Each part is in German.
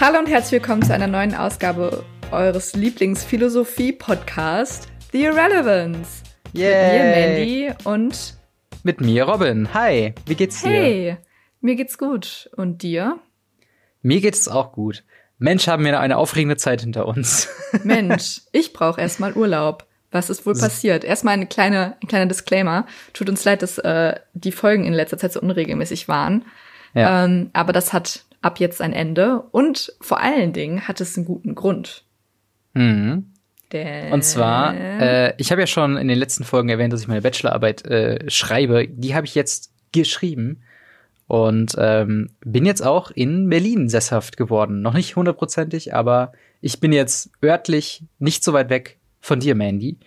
Hallo und herzlich willkommen zu einer neuen Ausgabe eures Lieblingsphilosophie-Podcasts, The Irrelevance. Yay. Mit mir, Mandy, und Mit mir, Robin. Hi, wie geht's dir? hey, mir geht's gut. Und dir? Mir geht's auch gut. Mensch, haben wir eine aufregende Zeit hinter uns. Mensch, ich brauche erstmal Urlaub. Was ist wohl passiert? Erstmal eine kleine, ein kleiner Disclaimer. Tut uns leid, dass äh, die Folgen in letzter Zeit so unregelmäßig waren. Ja. Ähm, aber das hat ab jetzt ein Ende. Und vor allen Dingen hat es einen guten Grund. Mhm. Denn Und zwar, äh, ich habe ja schon in den letzten Folgen erwähnt, dass ich meine Bachelorarbeit äh, schreibe. Die habe ich jetzt geschrieben und ähm, bin jetzt auch in Berlin sesshaft geworden. Noch nicht hundertprozentig, aber ich bin jetzt örtlich nicht so weit weg von dir, Mandy.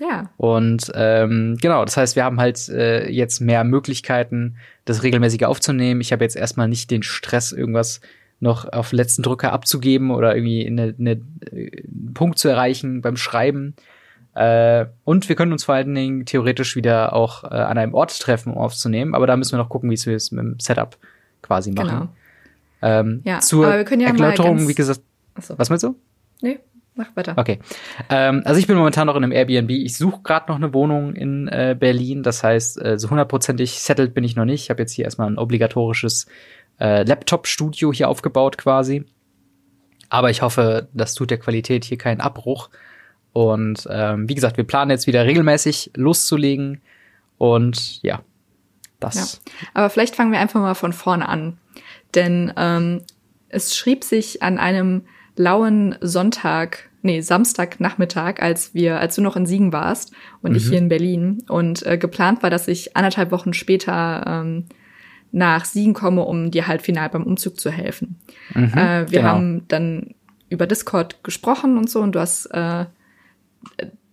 ja, Und ähm, genau, das heißt, wir haben halt äh, jetzt mehr Möglichkeiten, das regelmäßig aufzunehmen. Ich habe jetzt erstmal nicht den Stress, irgendwas noch auf letzten Drücker abzugeben oder irgendwie eine, eine, äh, einen Punkt zu erreichen beim Schreiben. Äh, und wir können uns vor allen Dingen theoretisch wieder auch äh, an einem Ort treffen, um aufzunehmen. Aber da müssen wir noch gucken, wie wir es mit dem Setup quasi machen. genau. Ähm, Ja, zur aber wir können ja Erläuterung, wie gesagt, Achso. was meinst du? Nee, mach weiter. Okay. Ähm, also ich bin momentan noch in einem Airbnb. Ich suche gerade noch eine Wohnung in äh, Berlin. Das heißt, äh, so hundertprozentig settled bin ich noch nicht. Ich habe jetzt hier erstmal ein obligatorisches äh, Laptop-Studio hier aufgebaut quasi. Aber ich hoffe, das tut der Qualität hier keinen Abbruch. Und ähm, wie gesagt, wir planen jetzt wieder regelmäßig loszulegen. Und ja, das. Ja. Aber vielleicht fangen wir einfach mal von vorne an. Denn ähm, es schrieb sich an einem lauen Sonntag, nee, Samstagnachmittag, als wir, als du noch in Siegen warst und ich hier in Berlin. Und äh, geplant war, dass ich anderthalb Wochen später ähm, nach Siegen komme, um dir halt final beim Umzug zu helfen. Mhm, äh, wir genau. haben dann über Discord gesprochen und so und du hast äh,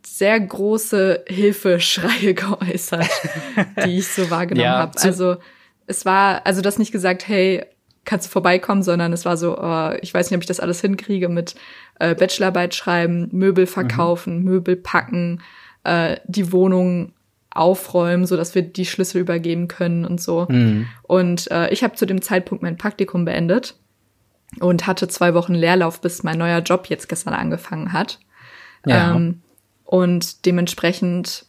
sehr große Hilfeschreie geäußert, die ich so wahrgenommen Ja, habe. Also es war, also das nicht gesagt, hey, kannst du vorbeikommen, sondern es war so, oh, ich weiß nicht, ob ich das alles hinkriege mit äh, Bachelorarbeit schreiben, Möbel verkaufen, Möbel packen, äh, die Wohnung aufräumen, so dass wir die Schlüssel übergeben können und so. Mhm. Und äh, ich habe zu dem Zeitpunkt mein Praktikum beendet und hatte zwei Wochen Leerlauf, bis mein neuer Job jetzt gestern angefangen hat. Ja. Ähm, und dementsprechend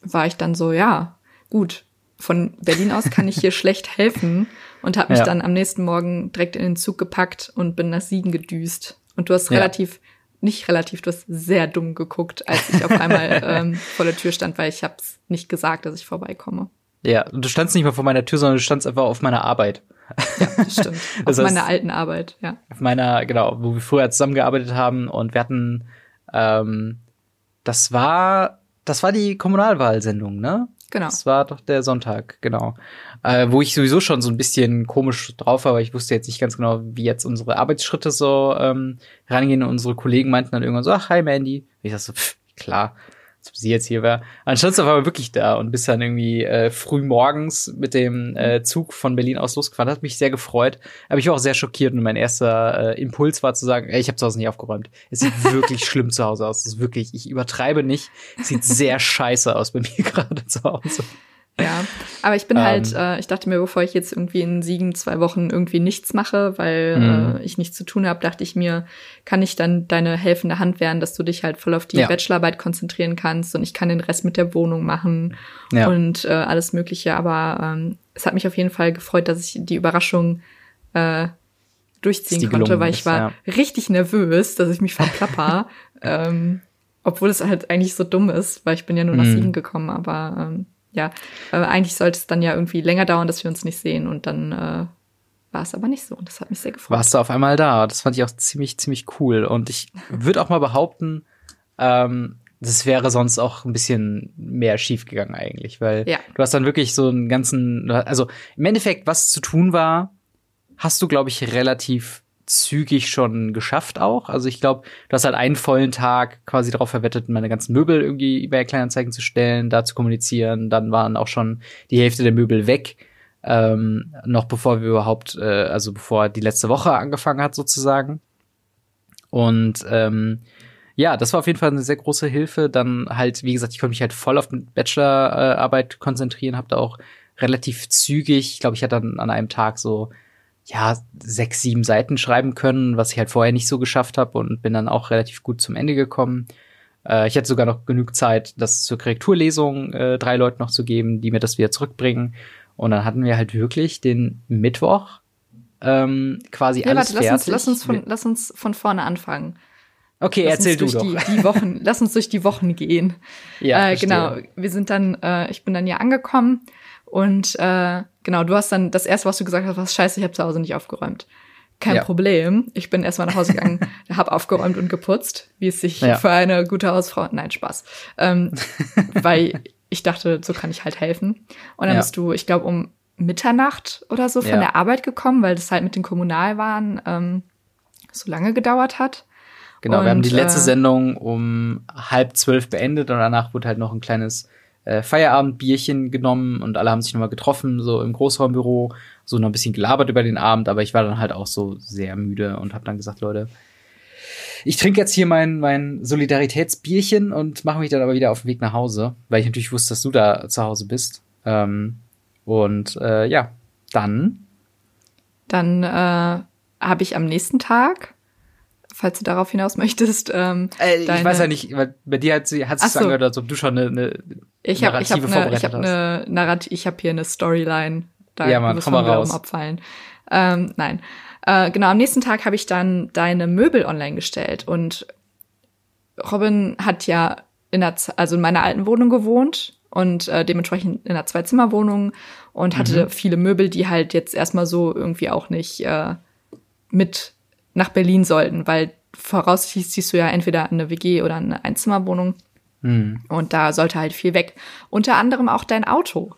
war ich dann so, ja, gut, von Berlin aus kann ich hier schlecht helfen und habe mich Ja. dann am nächsten Morgen direkt in den Zug gepackt und bin nach Siegen gedüst. Und du hast Ja. relativ, nicht relativ, du hast sehr dumm geguckt, als ich auf einmal ähm, vor der Tür stand, weil ich hab's nicht gesagt, dass ich vorbeikomme. Ja, und du standst nicht mal vor meiner Tür, sondern du standst einfach auf meiner Arbeit. Das stimmt. Auf meiner alten Arbeit, ja. auf meiner, genau, wo wir früher zusammengearbeitet haben und wir hatten, ähm, das war, das war die Kommunalwahlsendung, ne? Genau. Das war doch der Sonntag, genau. Äh, wo ich sowieso schon so ein bisschen komisch drauf war, weil ich wusste jetzt nicht ganz genau, wie jetzt unsere Arbeitsschritte so ähm, rangehen. Und unsere Kollegen meinten dann irgendwann so, ach, hi Mandy. Und ich dachte so, pff, klar, sie jetzt hier standst du auf einmal wirklich da und bist dann irgendwie äh, früh morgens mit dem äh, Zug von Berlin aus losgefahren. Hat mich sehr gefreut. Aber ich war auch sehr schockiert und mein erster äh, Impuls war zu sagen, ey, ich habe zu Hause nicht aufgeräumt. Es sieht wirklich schlimm zu Hause aus. Es ist wirklich, ich übertreibe nicht. Es sieht sehr scheiße aus bei mir gerade zu Hause. Ja, aber ich bin Ähm. halt, äh, ich dachte mir, bevor ich jetzt irgendwie in Siegen zwei Wochen irgendwie nichts mache, weil Mhm. äh, ich nichts zu tun habe, dachte ich mir, kann ich dann deine helfende Hand werden, dass du dich halt voll auf die Ja. Bachelorarbeit konzentrieren kannst und ich kann den Rest mit der Wohnung machen Ja. und äh, alles Mögliche. Aber ähm, es hat mich auf jeden Fall gefreut, dass ich die Überraschung äh, durchziehen konnte, weil ich ist, war richtig nervös, dass ich mich verplapper. ähm, obwohl es halt eigentlich so dumm ist, weil ich bin ja nur nach Mhm. Siegen gekommen, aber ähm, ja, äh, eigentlich sollte es dann ja irgendwie länger dauern, dass wir uns nicht sehen und dann äh, war es aber nicht so und das hat mich sehr gefreut. warst du auf einmal da. Das fand ich auch ziemlich, ziemlich cool. Und ich würde auch mal behaupten, ähm, das wäre sonst auch ein bisschen mehr schiefgegangen eigentlich, weil Ja. du hast dann wirklich so einen ganzen, also im Endeffekt, was zu tun war, hast du, glaube ich, relativ zügig schon geschafft auch. Also ich glaube, du hast halt einen vollen Tag quasi darauf verwettet, meine ganzen Möbel irgendwie über Kleinanzeigen zu stellen, da zu kommunizieren. Dann waren auch schon die Hälfte der Möbel weg ähm, noch bevor wir überhaupt, äh, also bevor die letzte Woche angefangen hat sozusagen. Und ähm, ja, das war auf jeden Fall eine sehr große Hilfe. Dann halt, wie gesagt, ich konnte mich halt voll auf die Bachelorarbeit konzentrieren, habe da auch relativ zügig, ich glaube, ich hatte dann an einem Tag so ja, sechs, sieben Seiten schreiben können, was ich halt vorher nicht so geschafft habe und bin dann auch relativ gut zum Ende gekommen. Äh, ich hatte sogar noch genug Zeit, das zur Korrekturlesung äh, drei Leuten noch zu geben, die mir das wieder zurückbringen. Und dann hatten wir halt wirklich den Mittwoch ähm, quasi ja, alles warte, fertig. Lass uns, lass, uns von, lass uns von vorne anfangen. Okay, lass erzähl du doch. durch Die, die Wochen, lass uns durch die Wochen gehen. ja, äh, genau. Wir sind dann, äh, ich bin dann hier angekommen und äh, genau, du hast dann das erste, was du gesagt hast, was scheiße, ich habe zu Hause nicht aufgeräumt. Kein Ja. Problem. Ich bin erstmal nach Hause gegangen, habe aufgeräumt und geputzt, wie es sich Ja. für eine gute Hausfrau. Nein, Spaß. Ähm, weil ich dachte, so kann ich halt helfen. Und dann Ja. bist du, ich glaube, um Mitternacht oder so von der Arbeit gekommen, weil das halt mit den Kommunalwahlen ähm, so lange gedauert hat. Genau, wir haben die Und, letzte äh, Sendung um halb zwölf beendet und danach wurde halt noch ein kleines äh, Feierabendbierchen genommen und alle haben sich nochmal getroffen, so im Großraumbüro, so noch ein bisschen gelabert über den Abend, aber ich war dann halt auch so sehr müde und habe dann gesagt, Leute, ich trinke jetzt hier mein, mein Solidaritätsbierchen und mache mich dann aber wieder auf den Weg nach Hause, weil ich natürlich wusste, dass du da zu Hause bist. Ähm, und äh, ja, dann Dann äh, habe ich am nächsten Tag, falls du darauf hinaus möchtest, ähm, Äh, ich deine- weiß ja nicht, weil bei dir hat sie hat sich so. angehört, als ob du schon eine, eine ich habe ich hab Narrative eine, ich vorbereitet hab eine Narrat ich habe hier eine Storyline. Da Ja, Mann, komm mal raus. abfallen. Ähm, nein. Äh, genau, am nächsten Tag habe ich dann deine Möbel online gestellt und Robin hat ja in der, also in meiner alten Wohnung gewohnt und äh, dementsprechend in einer Zwei-Zimmer-Wohnung und hatte Mhm. viele Möbel, die halt jetzt erstmal so irgendwie auch nicht äh, mit nach Berlin sollten, weil voraussichtlich ziehst du ja entweder in eine WG oder in eine Einzimmerwohnung Hm. und da sollte halt viel weg. Unter anderem auch dein Auto.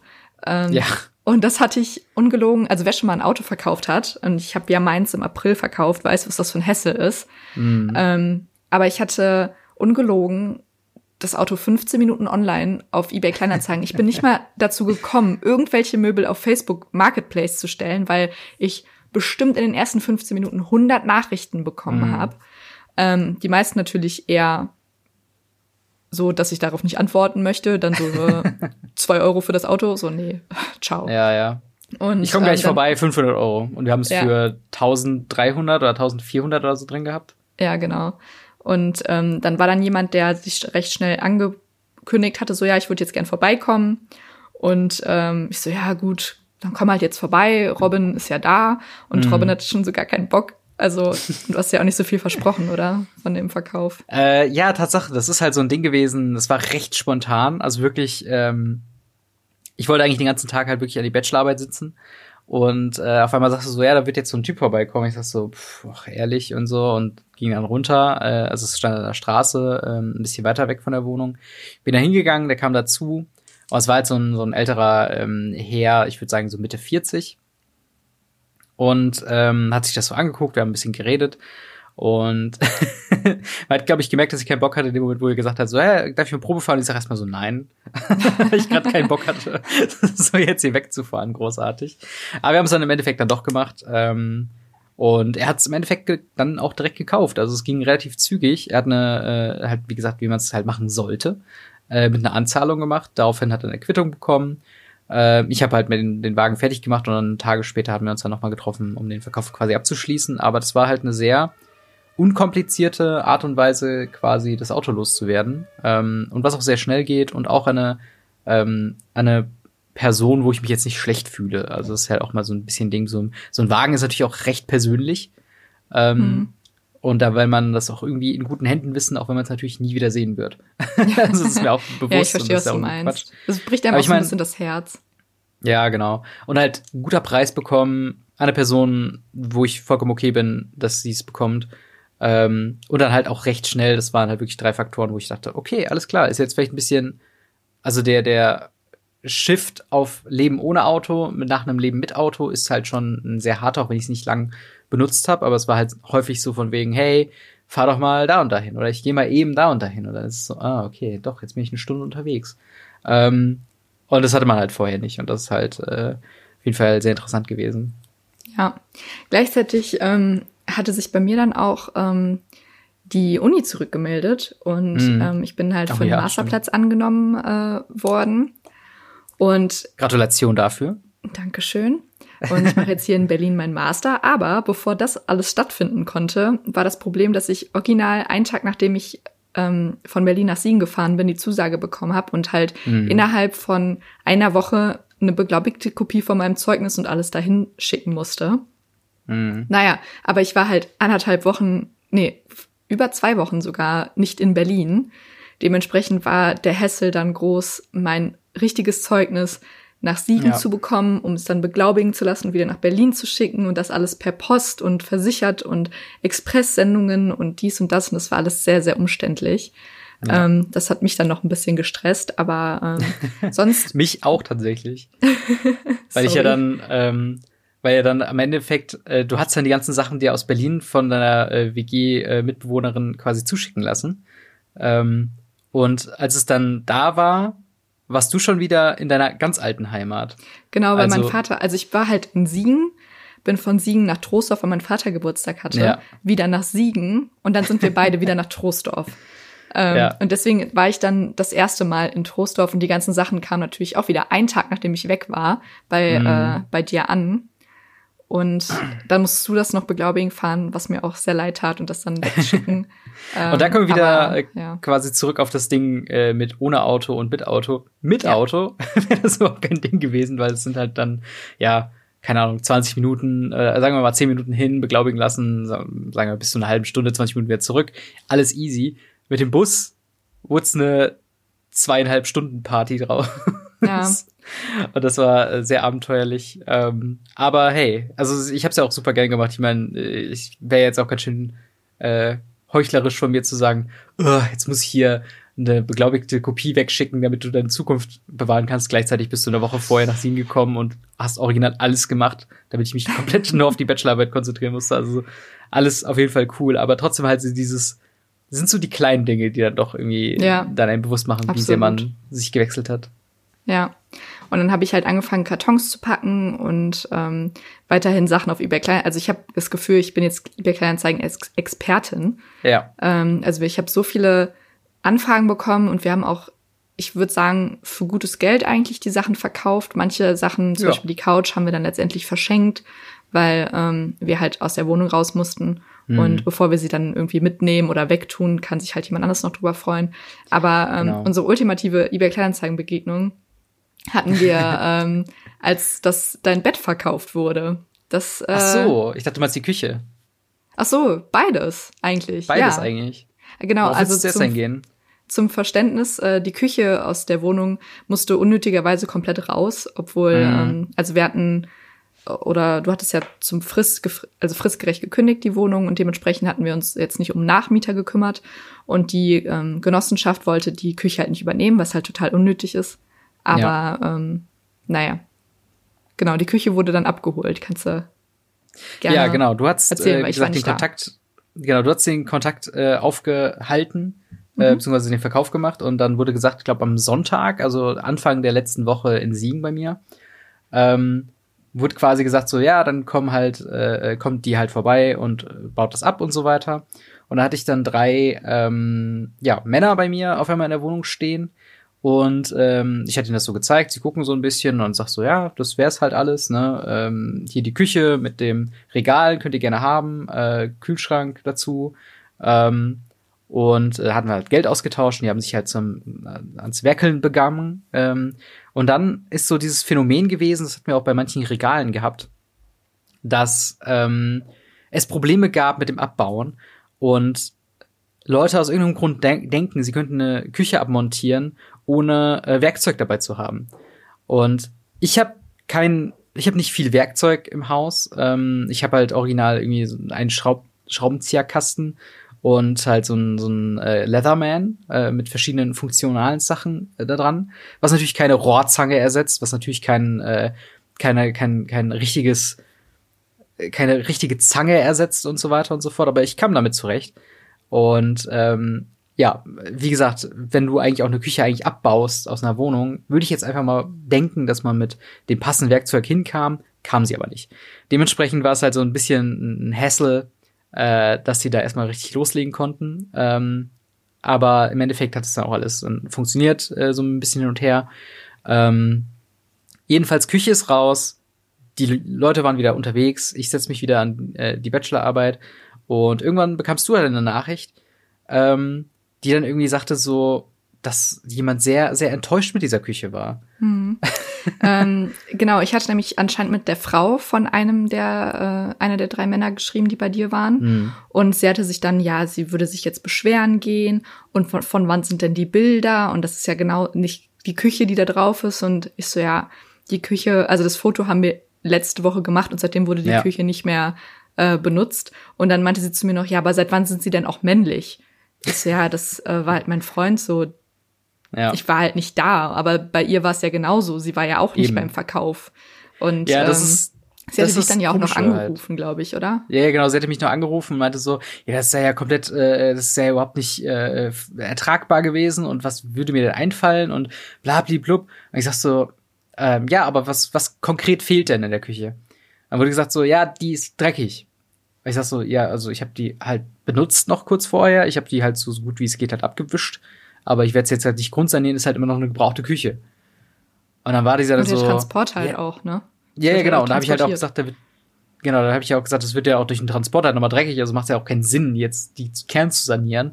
Ähm, Ja. Und das hatte ich ungelogen, also wer schon mal ein Auto verkauft hat, und ich habe ja meins im April verkauft, weiß, was das für ein Hessel ist. Mhm. Ähm, aber ich hatte ungelogen das Auto 15 Minuten online auf eBay Kleinanzeigen. Ich bin nicht mal dazu gekommen, irgendwelche Möbel auf Facebook Marketplace zu stellen, weil ich bestimmt in den ersten 15 Minuten 100 Nachrichten bekommen Mhm. habe. Ähm, die meisten natürlich eher so, dass ich darauf nicht antworten möchte. Dann so äh, zwei Euro für das Auto. So, nee, ciao. Ja, ja. Und, Ich komme gleich ähm, dann- vorbei, 500 Euro. Und wir haben es Ja. für 1300 oder 1400 oder so drin gehabt. Ja, genau. Und ähm, dann war dann jemand, der sich recht schnell angekündigt hatte, so ja, ich würde jetzt gern vorbeikommen. Und ähm, ich so, ja gut, dann komm halt jetzt vorbei. Robin ist ja da. Und Mhm. Robin hat schon so gar keinen Bock. Also, du hast ja auch nicht so viel versprochen, oder? Von dem Verkauf. Äh, ja, Tatsache, das ist halt so ein Ding gewesen, das war recht spontan. Also wirklich, ähm, ich wollte eigentlich den ganzen Tag halt wirklich an die Bachelorarbeit sitzen. Und äh, auf einmal sagst du so, ja, da wird jetzt so ein Typ vorbeikommen. Ich sag so, pff, ach, ehrlich und so und ging dann runter. Äh, also es stand an der Straße, ähm, ein bisschen weiter weg von der Wohnung. Bin da hingegangen, der kam dazu. Und es war halt so ein, so ein älterer ähm, Herr, ich würde sagen so Mitte 40. Und ähm, hat sich das so angeguckt, wir haben ein bisschen geredet. Und man hat, glaube ich, gemerkt, dass ich keinen Bock hatte in dem Moment, wo er gesagt hat, so, hey, darf ich eine Probe fahren? Und ich sage erstmal so, nein. Weil ich gerade keinen Bock hatte, so jetzt hier wegzufahren, großartig. Aber wir haben es dann im Endeffekt dann doch gemacht. Ähm, und er hat es im Endeffekt dann auch direkt gekauft. Also es ging relativ zügig. Er hat eine, äh, halt, wie gesagt, wie man es halt machen sollte, äh, mit einer Anzahlung gemacht. Daraufhin hat er eine Quittung bekommen. Äh, ich habe halt mit den, den Wagen fertig gemacht und dann Tage später haben wir uns dann nochmal getroffen, um den Verkauf quasi abzuschließen. Aber das war halt eine sehr unkomplizierte Art und Weise, quasi das Auto loszuwerden. Ähm, und was auch sehr schnell geht und auch eine, ähm, eine Person, wo ich mich jetzt nicht schlecht fühle. Also das ist halt auch mal so ein bisschen Ding. So, ein- so ein Wagen ist natürlich auch recht persönlich. Ähm, Mhm. Und da will man das auch irgendwie in guten Händen wissen, auch wenn man es natürlich nie wieder sehen wird. also das ist mir auch bewusst. Ja, ich und verstehe, das was du meinst. Das bricht einem Aber auch so ein bisschen das Herz. Ja, genau. Und halt ein guter Preis bekommen, eine Person, wo ich vollkommen okay bin, dass sie es bekommt. Ähm, und dann halt auch recht schnell, das waren halt wirklich drei Faktoren, wo ich dachte, okay, alles klar, ist jetzt vielleicht ein bisschen, also der, der Shift auf Leben ohne Auto mit nach einem Leben mit Auto ist halt schon ein sehr harter, auch wenn ich es nicht lang benutzt habe, aber es war halt häufig so von wegen, hey, fahr doch mal da und dahin oder ich gehe mal eben da und dahin und dann ist es so, ah, okay, doch, jetzt bin ich eine Stunde unterwegs. Ähm, und das hatte man halt vorher nicht und das ist halt äh, auf jeden Fall sehr interessant gewesen. Ja. Gleichzeitig ähm, hatte sich bei mir dann auch ähm, die Uni zurückgemeldet und Mhm. ähm, ich bin halt Oh für den ja, Masterplatz angenommen äh, worden. Und Gratulation dafür. Dankeschön. Und ich mache jetzt hier in Berlin meinen Master. Aber bevor das alles stattfinden konnte, war das Problem, dass ich original einen Tag nachdem ich ähm, von Berlin nach Siegen gefahren bin, die Zusage bekommen habe und halt mhm. innerhalb von einer Woche eine beglaubigte Kopie von meinem Zeugnis und alles dahin schicken musste. Mhm. Naja, aber ich war halt anderthalb Wochen, nee, über zwei Wochen sogar nicht in Berlin. Dementsprechend war der Hessel dann groß, mein richtiges Zeugnis nach Siegen ja. zu bekommen, um es dann beglaubigen zu lassen, wieder nach Berlin zu schicken und das alles per Post und versichert und Expresssendungen und dies und das. Und das war alles sehr, sehr umständlich. Ja. Ähm, das hat mich dann noch ein bisschen gestresst, aber ähm, sonst. mich auch tatsächlich. weil ich ja dann, ähm, weil ja dann am Endeffekt, äh, du hast dann die ganzen Sachen dir aus Berlin von deiner äh, WG-Mitbewohnerin äh, quasi zuschicken lassen. Ähm, und als es dann da war, warst du schon wieder in deiner ganz alten Heimat. Genau, weil also, mein Vater, also ich war halt in Siegen, bin von Siegen nach Troisdorf, weil mein Vater Geburtstag hatte, ja. wieder nach Siegen und dann sind wir beide wieder nach Troisdorf. Ähm, ja. Und deswegen war ich dann das erste Mal in Troisdorf und die ganzen Sachen kamen natürlich auch wieder einen Tag, nachdem ich weg war, bei, mhm. äh, bei dir an. Und dann musst du das noch beglaubigen fahren, was mir auch sehr leid tat und das dann wegschicken. ähm, und dann kommen wir wieder aber, äh, ja. quasi zurück auf das Ding äh, mit ohne Auto und mit Auto. Mit ja. Auto wäre das überhaupt kein Ding gewesen, weil es sind halt dann, ja, keine Ahnung, 20 Minuten, äh, sagen wir mal 10 Minuten hin, beglaubigen lassen, sagen wir bis zu einer halben Stunde, 20 Minuten wieder zurück. Alles easy. Mit dem Bus wurde es eine zweieinhalb Stunden Party drauf. Ja. Und das war äh, sehr abenteuerlich. Ähm, aber hey, also ich habe es ja auch super gern gemacht. Ich meine, äh, ich wäre jetzt auch ganz schön äh, heuchlerisch von mir zu sagen, oh, jetzt muss ich hier eine beglaubigte Kopie wegschicken, damit du deine Zukunft bewahren kannst. Gleichzeitig bist du eine Woche vorher nach Siegen gekommen und hast original alles gemacht, damit ich mich komplett nur auf die Bachelorarbeit konzentrieren musste. Also alles auf jeden Fall cool, aber trotzdem halt dieses sind so die kleinen Dinge, die dann doch irgendwie ja, dann einem bewusst machen, absolut. wie sehr man sich gewechselt hat. Ja. Und dann habe ich halt angefangen, Kartons zu packen und ähm, weiterhin Sachen auf eBay Kleinanzeigen. Also ich habe das Gefühl, ich bin jetzt eBay Kleinanzeigen Expertin. Ja. Ähm, also ich habe so viele Anfragen bekommen und wir haben auch, ich würde sagen, für gutes Geld eigentlich die Sachen verkauft. Manche Sachen, zum ja. Beispiel die Couch, haben wir dann letztendlich verschenkt, weil ähm, wir halt aus der Wohnung raus mussten. Mhm. Und bevor wir sie dann irgendwie mitnehmen oder wegtun, kann sich halt jemand anders noch drüber freuen. Aber ähm, genau. unsere ultimative eBay Kleinanzeigen-Begegnung hatten wir, ähm, als das dein Bett verkauft wurde. Das, äh, Ach so, ich dachte mal die Küche. Ach so, beides eigentlich. Beides ja. eigentlich. Genau, Worauf also zum, eingehen? zum Verständnis, äh, die Küche aus der Wohnung musste unnötigerweise komplett raus, obwohl, mhm. ähm, also wir hatten oder du hattest ja zum Frist, also fristgerecht gekündigt die Wohnung und dementsprechend hatten wir uns jetzt nicht um Nachmieter gekümmert und die ähm, Genossenschaft wollte die Küche halt nicht übernehmen, was halt total unnötig ist. Aber ja. ähm, naja, genau, die Küche wurde dann abgeholt. Kannst du gerne Ja, genau. Du hast erzählen, äh, gesagt, den Kontakt, genau, du hast den Kontakt äh, aufgehalten, äh, mhm. äh, beziehungsweise den Verkauf gemacht und dann wurde gesagt, ich glaube am Sonntag, also Anfang der letzten Woche in Siegen bei mir, ähm, wurde quasi gesagt so, ja, dann kommen halt, äh, kommt die halt vorbei und äh, baut das ab und so weiter. Und da hatte ich dann drei ähm, ja, Männer bei mir auf einmal in der Wohnung stehen, und ähm, ich hatte ihnen das so gezeigt, sie gucken so ein bisschen und sag so, ja, das wär's halt alles, ne? Ähm, hier die Küche mit dem Regal könnt ihr gerne haben, äh, Kühlschrank dazu. Ähm, und äh, hatten halt Geld ausgetauscht und die haben sich halt zum, äh, ans Werkeln begangen. Ähm, und dann ist so dieses Phänomen gewesen, das hatten wir auch bei manchen Regalen gehabt, dass ähm, es Probleme gab mit dem Abbauen und Leute aus irgendeinem Grund denk denken, sie könnten eine Küche abmontieren ohne äh, Werkzeug dabei zu haben. Und ich habe kein, ich habe nicht viel Werkzeug im Haus. Ähm, ich habe halt original irgendwie so einen Schraub Schraubenzieherkasten und halt so ein, so ein äh, Leatherman äh, mit verschiedenen funktionalen Sachen äh, da dran, was natürlich keine Rohrzange ersetzt, was natürlich kein, äh, keine, kein, kein richtiges, äh, keine richtige Zange ersetzt und so weiter und so fort, aber ich kam damit zurecht. Und ähm, ja, wie gesagt, wenn du eigentlich auch eine Küche eigentlich abbaust aus einer Wohnung, würde ich jetzt einfach mal denken, dass man mit dem passenden Werkzeug hinkam, kam sie aber nicht. Dementsprechend war es halt so ein bisschen ein Hassel, äh, dass sie da erstmal richtig loslegen konnten. Ähm, aber im Endeffekt hat es dann auch alles funktioniert, äh, so ein bisschen hin und her. Ähm, jedenfalls Küche ist raus, die Leute waren wieder unterwegs, ich setze mich wieder an äh, die Bachelorarbeit und irgendwann bekamst du halt eine Nachricht, ähm, die dann irgendwie sagte so, dass jemand sehr, sehr enttäuscht mit dieser Küche war. Hm. ähm, genau, ich hatte nämlich anscheinend mit der Frau von einem der, äh, einer der drei Männer geschrieben, die bei dir waren. Hm. Und sie hatte sich dann, ja, sie würde sich jetzt beschweren gehen und von, von wann sind denn die Bilder? Und das ist ja genau nicht die Küche, die da drauf ist. Und ich so, ja, die Küche, also das Foto haben wir letzte Woche gemacht und seitdem wurde die ja. Küche nicht mehr äh, benutzt. Und dann meinte sie zu mir noch, ja, aber seit wann sind sie denn auch männlich? So, ja, das äh, war halt mein Freund so, ja. Ich war halt nicht da, aber bei ihr war es ja genauso. Sie war ja auch nicht Eben. beim Verkauf. Und ja, das ähm, ist, sie hatte dich dann ja auch noch halt. angerufen, halt. glaube ich, oder? Ja, ja, genau. Sie hatte mich noch angerufen und meinte so, ja, das ist ja komplett, äh, das ist ja überhaupt nicht äh, ertragbar gewesen und was würde mir denn einfallen und blablablub. Und ich sag so, ähm, ja, aber was, was konkret fehlt denn in der Küche? Dann wurde gesagt so, ja, die ist dreckig. Ich sag so, ja, also ich habe die halt benutzt noch kurz vorher. Ich habe die halt so, so gut wie es geht halt abgewischt aber ich werde es jetzt halt nicht grundsanieren, ist halt immer noch eine gebrauchte Küche. Und dann war dieser dann und der so. Transport halt ja, auch, ne? Ja, ja, genau. Und da habe ich halt auch gesagt, da wird, genau, da habe ich ja auch gesagt, das wird ja auch durch den Transport halt nochmal dreckig, also macht es ja auch keinen Sinn, jetzt die Kern zu sanieren.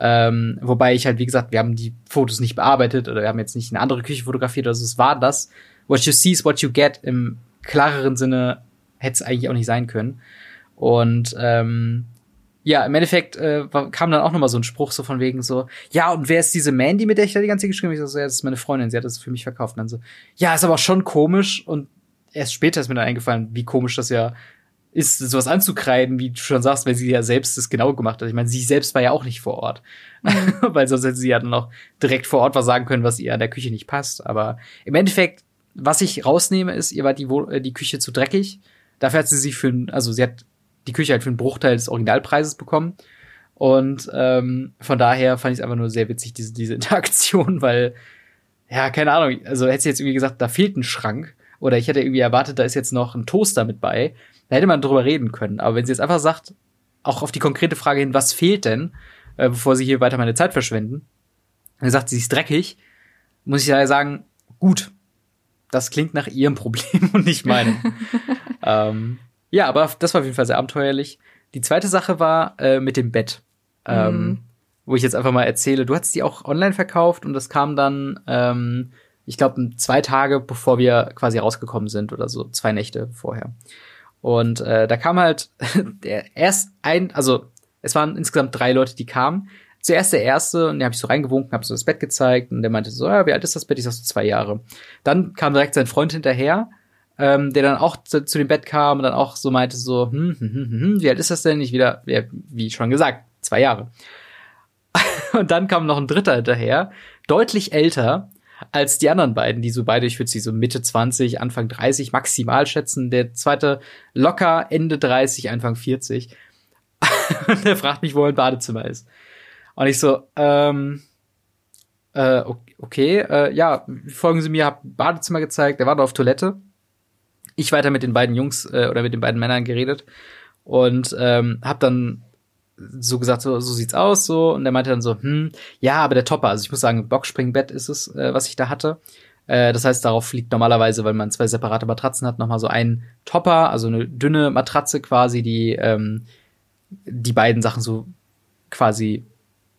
Ähm, wobei ich halt, wie gesagt, wir haben die Fotos nicht bearbeitet oder wir haben jetzt nicht eine andere Küche fotografiert, also es war das. What you see is what you get. Im klareren Sinne hätte es eigentlich auch nicht sein können. Und ähm, ja, im Endeffekt äh, kam dann auch noch mal so ein Spruch so von wegen so, ja, und wer ist diese Mandy, mit der ich da die ganze Zeit geschrieben habe? Ich so, ja, das ist meine Freundin, sie hat das für mich verkauft. Und dann so, ja, ist aber schon komisch. Und erst später ist mir dann eingefallen, wie komisch das ja ist, sowas anzukreiden, wie du schon sagst, weil sie ja selbst das genau gemacht hat. Ich meine, sie selbst war ja auch nicht vor Ort. Mhm. weil sonst hätte sie ja dann auch direkt vor Ort was sagen können, was ihr an der Küche nicht passt. Aber im Endeffekt, was ich rausnehme, ist, ihr war die, äh, die Küche zu dreckig. Dafür hat sie sich für, also sie hat die Küche halt für einen Bruchteil des Originalpreises bekommen. Und ähm, von daher fand ich es einfach nur sehr witzig, diese, diese Interaktion, weil, ja, keine Ahnung, also hätte sie jetzt irgendwie gesagt, da fehlt ein Schrank, oder ich hätte irgendwie erwartet, da ist jetzt noch ein Toaster mit bei, da hätte man drüber reden können. Aber wenn sie jetzt einfach sagt, auch auf die konkrete Frage hin, was fehlt denn, äh, bevor sie hier weiter meine Zeit verschwenden, dann sagt sie, sie ist dreckig, muss ich ja sagen, gut, das klingt nach ihrem Problem und nicht meinem. ähm, ja, aber das war auf jeden Fall sehr abenteuerlich. Die zweite Sache war äh, mit dem Bett. Ähm, mhm. Wo ich jetzt einfach mal erzähle, du hast die auch online verkauft und das kam dann, ähm, ich glaube, zwei Tage bevor wir quasi rausgekommen sind oder so, zwei Nächte vorher. Und äh, da kam halt der erst ein, also es waren insgesamt drei Leute, die kamen. Zuerst der erste, und den habe ich so reingewunken, habe so das Bett gezeigt und der meinte so, ja, wie alt ist das Bett? Ich sag so zwei Jahre. Dann kam direkt sein Freund hinterher ähm, der dann auch zu, zu, dem Bett kam und dann auch so meinte so, hm, hm, hm, hm, hm wie alt ist das denn? Ich wieder, ja, wie schon gesagt, zwei Jahre. und dann kam noch ein dritter hinterher, deutlich älter als die anderen beiden, die so beide, ich würde sie so Mitte 20, Anfang 30 maximal schätzen. Der zweite locker Ende 30, Anfang 40. und der fragt mich, wo ein Badezimmer ist. Und ich so, ähm, äh, okay, äh, ja, folgen Sie mir, hab Badezimmer gezeigt, der war da auf Toilette ich weiter mit den beiden Jungs äh, oder mit den beiden Männern geredet und ähm, hab dann so gesagt, so, so sieht's aus, so und der meinte dann so, hm, ja, aber der Topper, also ich muss sagen, Boxspringbett ist es, äh, was ich da hatte. Äh, das heißt, darauf liegt normalerweise, weil man zwei separate Matratzen hat, nochmal so ein Topper, also eine dünne Matratze quasi, die ähm, die beiden Sachen so quasi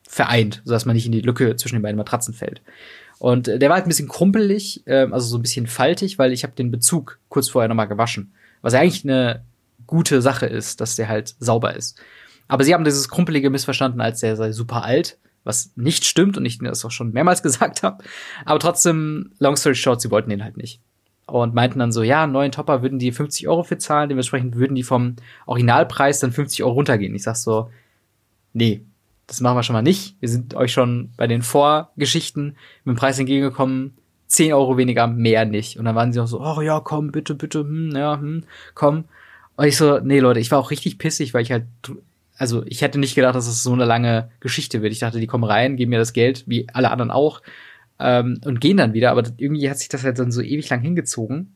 vereint, sodass man nicht in die Lücke zwischen den beiden Matratzen fällt. Und äh, der war halt ein bisschen krumpelig, äh, also so ein bisschen faltig, weil ich habe den Bezug kurz vorher nochmal gewaschen. Was ja eigentlich eine gute Sache ist, dass der halt sauber ist. Aber sie haben dieses Krumpelige missverstanden, als der sei super alt, was nicht stimmt und ich das auch schon mehrmals gesagt habe. Aber trotzdem, long story short, sie wollten den halt nicht. Und meinten dann so, ja, einen neuen Topper würden die 50 Euro für zahlen, dementsprechend würden die vom Originalpreis dann 50 Euro runtergehen. Ich sag so, nee, das machen wir schon mal nicht. Wir sind euch schon bei den Vorgeschichten mit dem Preis entgegengekommen. 10 Euro weniger, mehr nicht. Und dann waren sie auch so, oh ja, komm, bitte, bitte, hm, ja, hm, komm. Und ich so, nee, Leute, ich war auch richtig pissig, weil ich halt, also ich hätte nicht gedacht, dass es das so eine lange Geschichte wird. Ich dachte, die kommen rein, geben mir das Geld, wie alle anderen auch, ähm, und gehen dann wieder. Aber irgendwie hat sich das halt dann so ewig lang hingezogen.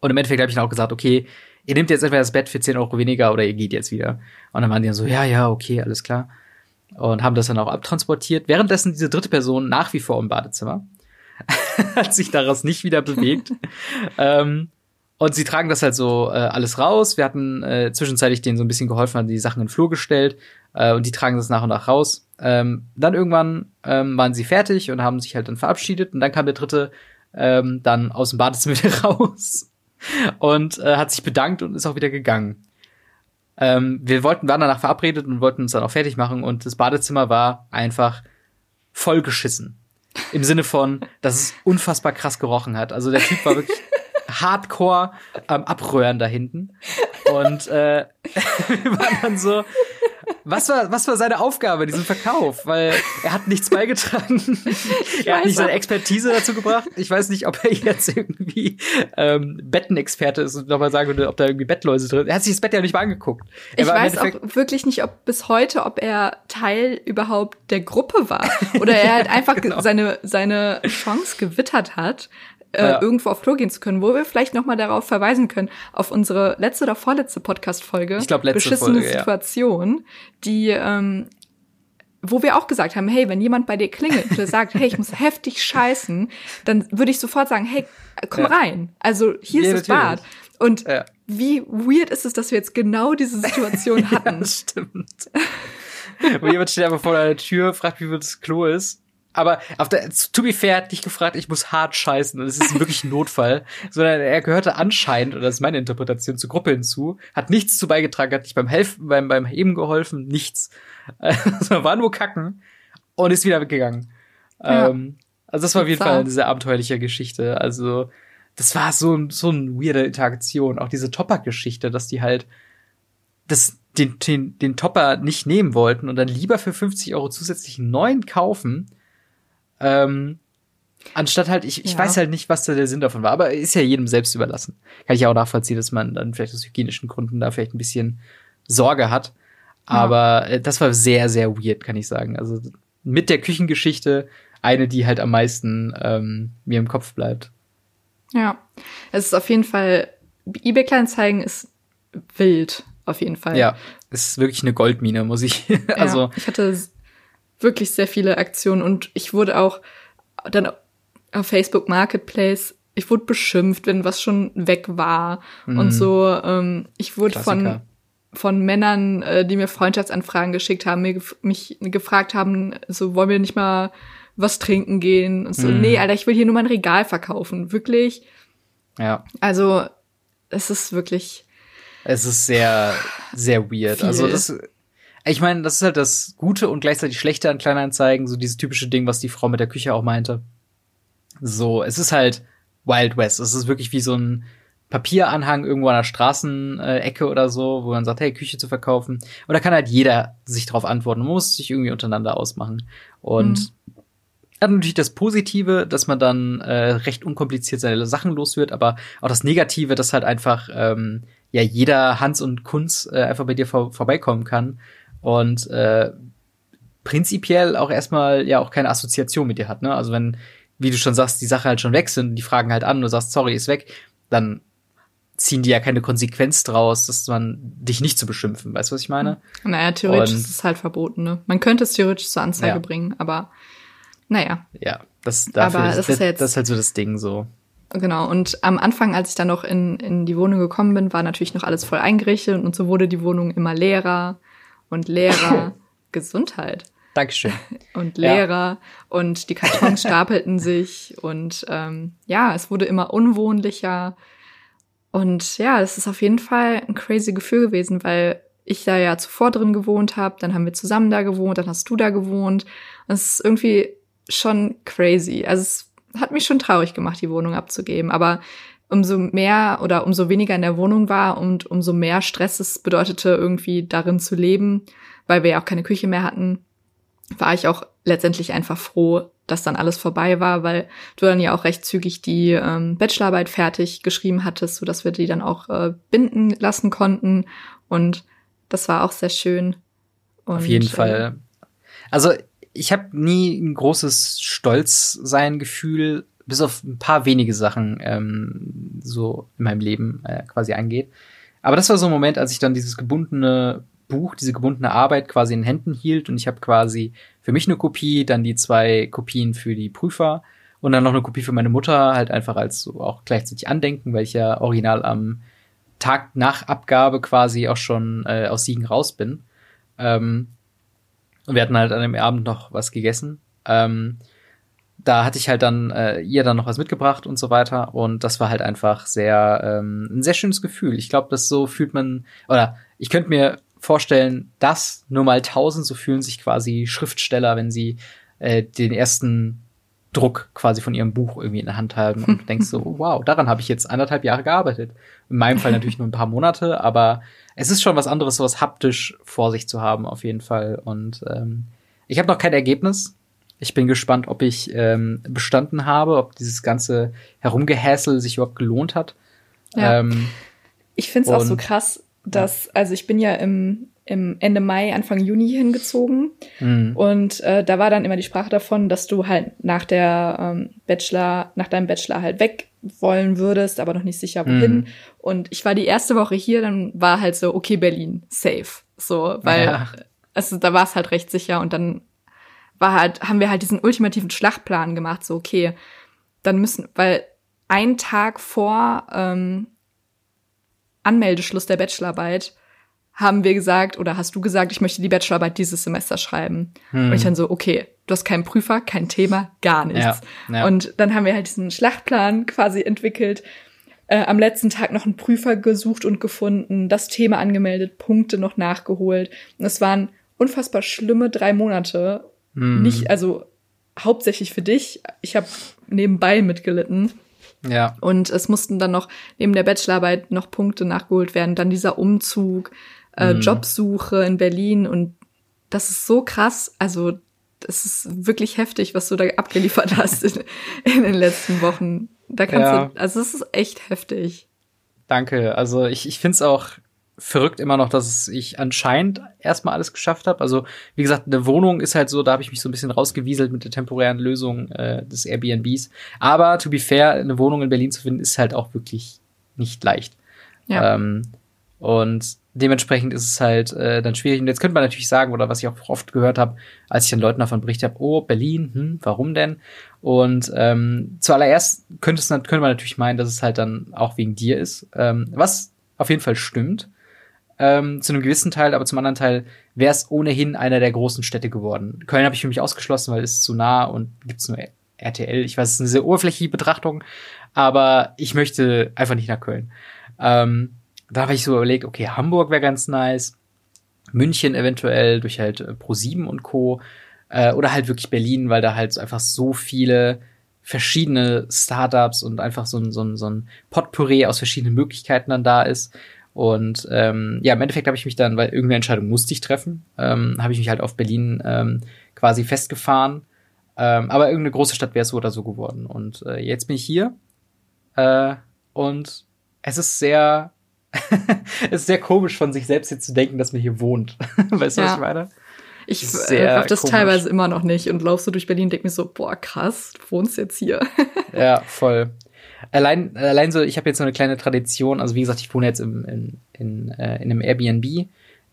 Und im Endeffekt habe ich dann auch gesagt, okay, ihr nehmt jetzt entweder das Bett für 10 Euro weniger oder ihr geht jetzt wieder. Und dann waren die dann so, ja, ja, okay, alles klar und haben das dann auch abtransportiert. Währenddessen diese dritte Person nach wie vor im Badezimmer. hat sich daraus nicht wieder bewegt. ähm, Und sie tragen das halt so äh, alles raus. Wir hatten äh, zwischenzeitlich denen so ein bisschen geholfen, haben die Sachen in den Flur gestellt äh, und die tragen das nach und nach raus. Ähm, dann irgendwann ähm, waren sie fertig und haben sich halt dann verabschiedet und dann kam der dritte ähm, dann aus dem Badezimmer raus und äh, hat sich bedankt und ist auch wieder gegangen. Ähm, wir wollten, waren danach verabredet und wollten uns dann auch fertig machen und das Badezimmer war einfach voll geschissen. Im Sinne von, dass es unfassbar krass gerochen hat. Also der Typ war wirklich hardcore am Abröhren da hinten. Und äh, wir waren dann so, was war, was war seine Aufgabe in diesem Verkauf? Weil er hat nichts beigetragen. er hat nicht seine Expertise dazu gebracht. Ich weiß nicht, ob er jetzt irgendwie ähm, Bettenexperte ist und nochmal sagen würde, ob da irgendwie Bettläuse drin sind. Er hat sich das Bett ja nicht mal angeguckt. Er ich weiß auch wirklich nicht, ob bis heute, ob er Teil überhaupt der Gruppe war. Oder er halt einfach genau. seine, seine Chance gewittert hat, äh, ja. irgendwo auf Klo gehen zu können, wo wir vielleicht noch mal darauf verweisen können, auf unsere letzte oder vorletzte Podcast-Folge. Ich glaube, letzte Beschissene Folge, Situation, ja. die, ähm, wo wir auch gesagt haben, hey, wenn jemand bei dir klingelt und sagt, hey, ich muss heftig scheißen, dann würde ich sofort sagen, hey, komm ja. rein. Also hier ist das Bad. Und wie weird ist es, dass wir jetzt genau diese Situation hatten. ja, stimmt. Wo jemand steht einfach vor der Tür, fragt, wie das Klo ist aber auf der, to be fair, hat dich gefragt, ich muss hart scheißen und es ist wirklich ein Notfall. Sondern er gehörte anscheinend, oder das ist meine Interpretation, zur Gruppe hinzu, hat nichts zu beigetragen, hat nicht beim Helfen, beim, beim Heben geholfen, nichts. Also war nur kacken und ist wieder weggegangen. Ja. Ähm, also das war auf jeden Fall eine sehr abenteuerliche Geschichte. Also das war so, so eine weirde Interaktion. Auch diese Topper-Geschichte, dass die halt das, den, den, den Topper nicht nehmen wollten und dann lieber für 50 Euro zusätzlich einen neuen kaufen ähm, anstatt halt, ich, ich ja. weiß halt nicht, was da der Sinn davon war, aber ist ja jedem selbst überlassen. Kann ich auch nachvollziehen, dass man dann vielleicht aus hygienischen Gründen da vielleicht ein bisschen Sorge hat. Aber ja. Äh, das war sehr, sehr weird, kann ich sagen. Also mit der Küchengeschichte eine, die halt am meisten ähm, mir im Kopf bleibt. Ja, es ist auf jeden Fall, eBay Kleinanzeigen ist wild, auf jeden Fall. Ja, es ist wirklich eine Goldmine, muss ich. also ja, ich hatte wirklich sehr viele Aktionen und ich wurde auch dann auf Facebook Marketplace, ich wurde beschimpft, wenn was schon weg war mhm. und so. Ähm, ich wurde von von Männern, äh, die mir Freundschaftsanfragen geschickt haben, mir mich gefragt haben, so wollen wir nicht mal was trinken gehen und so. Mhm. Nee, Alter, ich will hier nur mein Regal verkaufen, wirklich. Ja. Also es ist wirklich. Es ist sehr, sehr weird. Viel. Also das ich meine, das ist halt das Gute und gleichzeitig Schlechte an Kleinanzeigen, so dieses typische Ding, was die Frau mit der Küche auch meinte. So, es ist halt Wild West. Es ist wirklich wie so ein Papieranhang irgendwo an der Straßenecke oder so, wo man sagt, hey, Küche zu verkaufen. Und da kann halt jeder sich drauf antworten. Muss sich irgendwie untereinander ausmachen. Und mhm. hat natürlich das Positive, dass man dann äh, recht unkompliziert seine Sachen los wird, aber auch das Negative, dass halt einfach ähm, ja jeder Hans und Kunz äh, einfach bei dir vor vorbeikommen kann und äh, prinzipiell auch erstmal ja auch keine Assoziation mit dir hat. Ne? Also wenn, wie du schon sagst, die Sache halt schon weg sind, die fragen halt an, du sagst, sorry, ist weg, dann ziehen die ja keine Konsequenz draus, dass man dich nicht zu beschimpfen. Weißt du, was ich meine? Naja, theoretisch und, ist es halt verboten. Ne? Man könnte es theoretisch zur Anzeige ja. bringen, aber naja. Ja, das, dafür aber das ist, ja jetzt, das ist halt so das Ding so. Genau, und am Anfang, als ich dann noch in, in die Wohnung gekommen bin, war natürlich noch alles voll eingerichtet und so wurde die Wohnung immer leerer und Lehrer Gesundheit. Dankeschön. Und Lehrer ja. und die Kartons stapelten sich und ähm, ja, es wurde immer unwohnlicher. Und ja, es ist auf jeden Fall ein crazy Gefühl gewesen, weil ich da ja zuvor drin gewohnt habe, dann haben wir zusammen da gewohnt, dann hast du da gewohnt. Und es ist irgendwie schon crazy. Also es hat mich schon traurig gemacht, die Wohnung abzugeben. Aber umso mehr oder umso weniger in der Wohnung war und umso mehr Stress es bedeutete, irgendwie darin zu leben, weil wir ja auch keine Küche mehr hatten, war ich auch letztendlich einfach froh, dass dann alles vorbei war, weil du dann ja auch recht zügig die ähm, Bachelorarbeit fertig geschrieben hattest, so dass wir die dann auch äh, binden lassen konnten und das war auch sehr schön. Und, Auf jeden äh, Fall. Also ich habe nie ein großes Stolzsein-Gefühl bis auf ein paar wenige Sachen ähm, so in meinem Leben äh, quasi angeht. Aber das war so ein Moment, als ich dann dieses gebundene Buch, diese gebundene Arbeit quasi in Händen hielt und ich habe quasi für mich eine Kopie, dann die zwei Kopien für die Prüfer und dann noch eine Kopie für meine Mutter, halt einfach als so auch gleichzeitig Andenken, weil ich ja original am Tag nach Abgabe quasi auch schon äh, aus Siegen raus bin. Ähm, und wir hatten halt an dem Abend noch was gegessen. Ähm, da hatte ich halt dann äh, ihr dann noch was mitgebracht und so weiter. Und das war halt einfach sehr ähm, ein sehr schönes Gefühl. Ich glaube, das so fühlt man, oder ich könnte mir vorstellen, dass nur mal tausend so fühlen sich quasi Schriftsteller, wenn sie äh, den ersten Druck quasi von ihrem Buch irgendwie in der Hand haben und denkst so, wow, daran habe ich jetzt anderthalb Jahre gearbeitet. In meinem Fall natürlich nur ein paar Monate, aber es ist schon was anderes, sowas haptisch vor sich zu haben, auf jeden Fall. Und ähm, ich habe noch kein Ergebnis. Ich bin gespannt, ob ich ähm, bestanden habe, ob dieses ganze Herumgehässel sich überhaupt gelohnt hat. Ja. Ähm, ich finde es auch so krass, dass, also ich bin ja im, im Ende Mai, Anfang Juni hingezogen. Mhm. Und äh, da war dann immer die Sprache davon, dass du halt nach der ähm, Bachelor, nach deinem Bachelor halt weg wollen würdest, aber noch nicht sicher wohin. Mhm. Und ich war die erste Woche hier, dann war halt so, okay, Berlin, safe. So, weil ja. also da war es halt recht sicher und dann war halt, haben wir halt diesen ultimativen Schlachtplan gemacht, so, okay, dann müssen, weil ein Tag vor ähm, Anmeldeschluss der Bachelorarbeit haben wir gesagt, oder hast du gesagt, ich möchte die Bachelorarbeit dieses Semester schreiben. Hm. Und ich dann so, okay, du hast keinen Prüfer, kein Thema, gar nichts. Ja, ja. Und dann haben wir halt diesen Schlachtplan quasi entwickelt, äh, am letzten Tag noch einen Prüfer gesucht und gefunden, das Thema angemeldet, Punkte noch nachgeholt. Und es waren unfassbar schlimme drei Monate. Hm. Nicht, also hauptsächlich für dich. Ich habe nebenbei mitgelitten. Ja. Und es mussten dann noch neben der Bachelorarbeit noch Punkte nachgeholt werden. Dann dieser Umzug, äh, mhm. Jobsuche in Berlin und das ist so krass. Also das ist wirklich heftig, was du da abgeliefert hast in, in den letzten Wochen. Da kannst ja. du, also es ist echt heftig. Danke. Also ich, ich finde es auch verrückt immer noch, dass ich anscheinend erstmal alles geschafft habe. Also, wie gesagt, eine Wohnung ist halt so, da habe ich mich so ein bisschen rausgewieselt mit der temporären Lösung äh, des Airbnbs. Aber to be fair, eine Wohnung in Berlin zu finden, ist halt auch wirklich nicht leicht. Ja. Ähm, und dementsprechend ist es halt äh, dann schwierig. Und jetzt könnte man natürlich sagen, oder was ich auch oft gehört habe, als ich dann Leuten davon berichtet habe, oh, Berlin, hm, warum denn? Und ähm, zuallererst könnte, es, könnte man natürlich meinen, dass es halt dann auch wegen dir ist. Ähm, was auf jeden Fall stimmt ähm, zu einem gewissen Teil, aber zum anderen Teil wäre es ohnehin einer der großen Städte geworden. Köln habe ich für mich ausgeschlossen, weil es ist zu nah und gibt's nur RTL. Ich weiß, es ist eine sehr oberflächliche Betrachtung, aber ich möchte einfach nicht nach Köln. Ähm, da habe ich so überlegt, okay, Hamburg wäre ganz nice, München eventuell durch halt äh, Pro7 und Co. Äh, oder halt wirklich Berlin, weil da halt einfach so viele verschiedene Startups und einfach so ein, so ein, so ein Potpourri aus verschiedenen Möglichkeiten dann da ist. Und ähm, ja, im Endeffekt habe ich mich dann, weil irgendeine Entscheidung musste ich treffen, ähm, habe ich mich halt auf Berlin ähm, quasi festgefahren. Ähm, aber irgendeine große Stadt wäre so oder so geworden. Und äh, jetzt bin ich hier. Äh, und es ist sehr, es ist sehr komisch von sich selbst jetzt zu denken, dass man hier wohnt. weißt du, ja. was ich meine? Ich äh, habe das komisch. teilweise immer noch nicht und laufst du durch Berlin und denk mir so, boah, krass, du wohnst jetzt hier. ja, voll. Allein, allein so, ich habe jetzt so eine kleine Tradition, also wie gesagt, ich wohne jetzt im, in, in, äh, in einem Airbnb,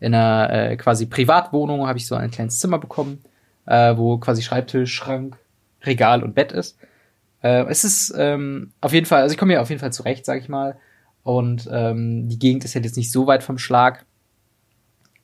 in einer äh, quasi Privatwohnung habe ich so ein kleines Zimmer bekommen, äh, wo quasi Schreibtisch, Schrank, Regal und Bett ist. Äh, es ist ähm, auf jeden Fall, also ich komme hier auf jeden Fall zurecht, sag ich mal. Und ähm, die Gegend ist halt jetzt nicht so weit vom Schlag.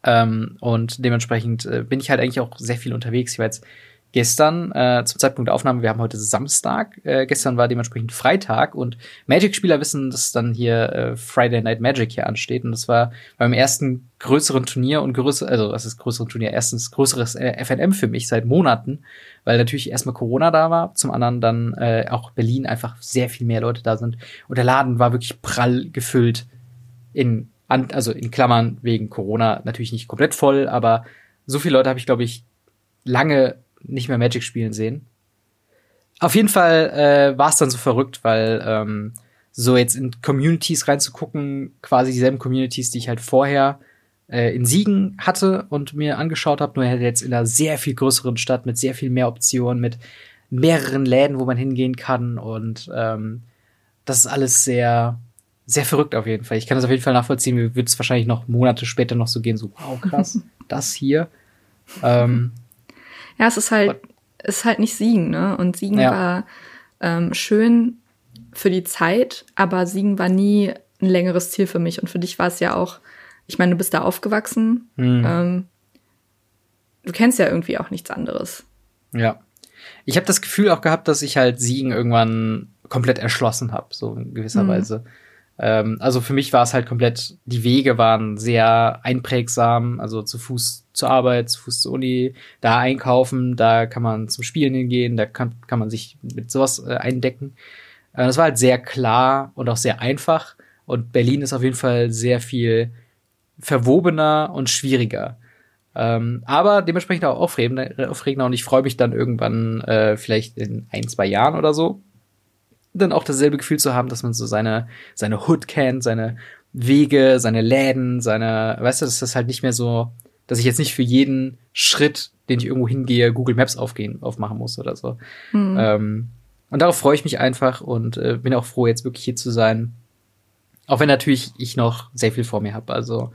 Ähm, und dementsprechend äh, bin ich halt eigentlich auch sehr viel unterwegs. Ich war jetzt gestern äh, zum Zeitpunkt der Aufnahme, wir haben heute Samstag, äh, gestern war dementsprechend Freitag und Magic-Spieler wissen, dass dann hier äh, Friday Night Magic hier ansteht und das war beim ersten größeren Turnier und größer, also was ist größeren Turnier, erstens größeres äh, FNM für mich seit Monaten, weil natürlich erstmal Corona da war, zum anderen dann äh, auch Berlin einfach sehr viel mehr Leute da sind und der Laden war wirklich prall gefüllt in an, also in Klammern wegen Corona natürlich nicht komplett voll, aber so viele Leute habe ich glaube ich lange nicht mehr Magic spielen sehen. Auf jeden Fall äh, war es dann so verrückt, weil ähm, so jetzt in Communities reinzugucken, quasi dieselben Communities, die ich halt vorher äh, in Siegen hatte und mir angeschaut habe, nur halt jetzt in einer sehr viel größeren Stadt mit sehr viel mehr Optionen, mit mehreren Läden, wo man hingehen kann und ähm, das ist alles sehr sehr verrückt auf jeden Fall. Ich kann das auf jeden Fall nachvollziehen. Mir wird es wahrscheinlich noch Monate später noch so gehen, so wow krass, das hier. Ähm, ja, es ist halt, ist halt nicht Siegen, ne? Und Siegen ja. war ähm, schön für die Zeit, aber Siegen war nie ein längeres Ziel für mich. Und für dich war es ja auch, ich meine, du bist da aufgewachsen. Mhm. Ähm, du kennst ja irgendwie auch nichts anderes. Ja. Ich habe das Gefühl auch gehabt, dass ich halt Siegen irgendwann komplett erschlossen habe, so in gewisser Mhm. Weise. Ähm, also für mich war es halt komplett, die Wege waren sehr einprägsam, also zu Fuß zur Arbeit, zu Fuß zur Uni, da einkaufen, da kann man zum Spielen hingehen, da kann, kann man sich mit sowas äh, eindecken. Äh, das war halt sehr klar und auch sehr einfach. Und Berlin ist auf jeden Fall sehr viel verwobener und schwieriger. Ähm, aber dementsprechend auch aufregender, aufregender und ich freue mich dann irgendwann, äh, vielleicht in ein, zwei Jahren oder so, dann auch dasselbe Gefühl zu haben, dass man so seine, seine Hood kennt, seine Wege, seine Läden, seine, weißt du, dass das halt nicht mehr so, dass ich jetzt nicht für jeden Schritt, den ich irgendwo hingehe, Google Maps aufgehen, aufmachen muss oder so. Mhm. Ähm, und darauf freue ich mich einfach und äh, bin auch froh, jetzt wirklich hier zu sein. Auch wenn natürlich ich noch sehr viel vor mir habe. Also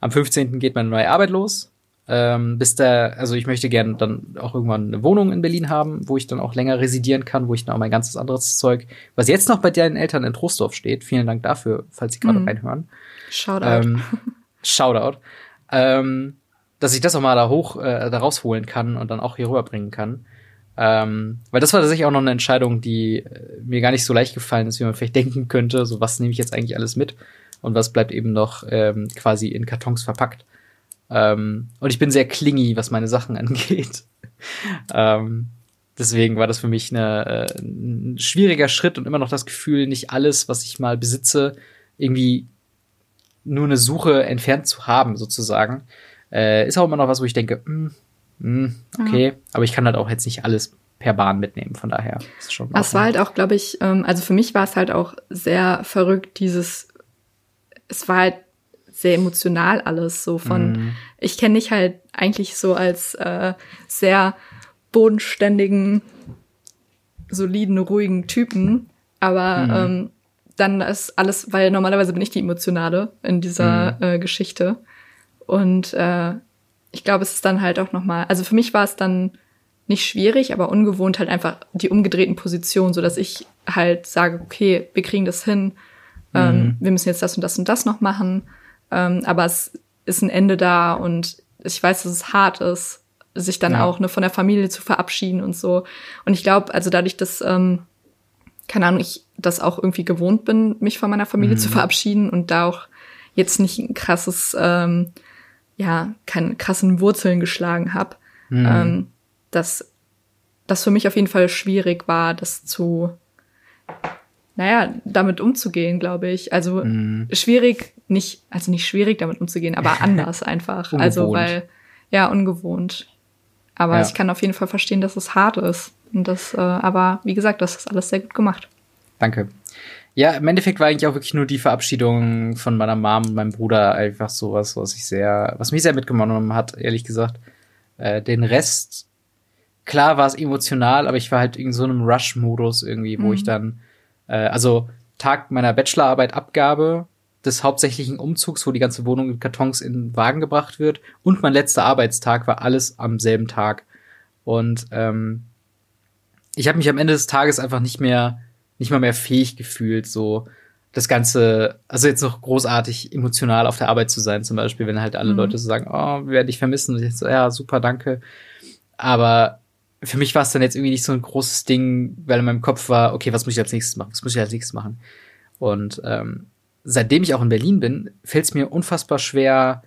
am 15. geht meine neue Arbeit los. Ähm, bis da, also ich möchte gerne dann auch irgendwann eine Wohnung in Berlin haben, wo ich dann auch länger residieren kann, wo ich dann auch mein ganzes anderes Zeug, was jetzt noch bei deinen Eltern in Trostorf steht. Vielen Dank dafür, falls Sie gerade Mhm. reinhören. Shoutout. Ähm, Shoutout. Ähm, dass ich das auch mal da hoch, äh, da rausholen kann und dann auch hier rüberbringen kann. Ähm, weil das war tatsächlich auch noch eine Entscheidung, die äh, mir gar nicht so leicht gefallen ist, wie man vielleicht denken könnte. So, was nehme ich jetzt eigentlich alles mit? Und was bleibt eben noch ähm, quasi in Kartons verpackt? Ähm, und ich bin sehr klingy, was meine Sachen angeht. ähm, deswegen war das für mich eine, äh, ein schwieriger Schritt und immer noch das Gefühl, nicht alles, was ich mal besitze, irgendwie nur eine Suche entfernt zu haben, sozusagen. Äh, ist auch immer noch was, wo ich denke, hm, hm, okay, aber ich kann halt auch jetzt nicht alles per Bahn mitnehmen, von daher ist es schon. Es war halt auch, glaube ich, ähm, also für mich war es halt auch sehr verrückt, dieses, es war halt sehr emotional alles so von, Mhm. ich kenne dich halt eigentlich so als äh, sehr bodenständigen, soliden, ruhigen Typen, aber Mhm. ähm, dann ist alles, weil normalerweise bin ich die Emotionale in dieser Mhm. äh, Geschichte und äh, ich glaube, es ist dann halt auch noch mal, also für mich war es dann nicht schwierig, aber ungewohnt halt einfach die umgedrehten Positionen, so dass ich halt sage, okay, wir kriegen das hin, ähm, wir müssen jetzt das und das und das noch machen, ähm, aber es ist ein Ende da und ich weiß, dass es hart ist, sich dann Ja. auch ne, von der Familie zu verabschieden und so. Und ich glaube, also dadurch, dass, ähm, keine Ahnung, ich das auch irgendwie gewohnt bin, mich von meiner Familie zu verabschieden und da auch jetzt nicht ein krasses, ähm, ja, keine krassen Wurzeln geschlagen habe, Mhm. ähm, dass das für mich auf jeden Fall schwierig war, das zu, naja, damit umzugehen, glaube ich. Also Mhm. schwierig, nicht, also nicht schwierig damit umzugehen, aber anders einfach. also weil, ja, ungewohnt. Aber Ja. ich kann auf jeden Fall verstehen, dass es hart ist. Und das, äh, aber wie gesagt, das ist alles sehr gut gemacht. Danke. Ja, im Endeffekt war eigentlich auch wirklich nur die Verabschiedung von meiner Mom und meinem Bruder einfach sowas, was ich sehr, was mich sehr mitgenommen hat, ehrlich gesagt. Äh, den Rest, klar war es emotional, aber ich war halt in so einem Rush-Modus irgendwie, wo Mhm. ich dann, äh, also Tag meiner Bachelorarbeit Abgabe des hauptsächlichen Umzugs, wo die ganze Wohnung in Kartons in den Wagen gebracht wird und mein letzter Arbeitstag war alles am selben Tag. Und ähm, ich habe mich am Ende des Tages einfach nicht mehr, nicht mal mehr fähig gefühlt, so das Ganze, also jetzt noch großartig emotional auf der Arbeit zu sein, zum Beispiel, wenn halt alle Mhm. Leute so sagen, oh, wir werden dich vermissen. Und ich so, ja, super, danke. Aber für mich war es dann jetzt irgendwie nicht so ein großes Ding, weil in meinem Kopf war, okay, was muss ich als nächstes machen? Was muss ich als nächstes machen? Und ähm, seitdem ich auch in Berlin bin, fällt es mir unfassbar schwer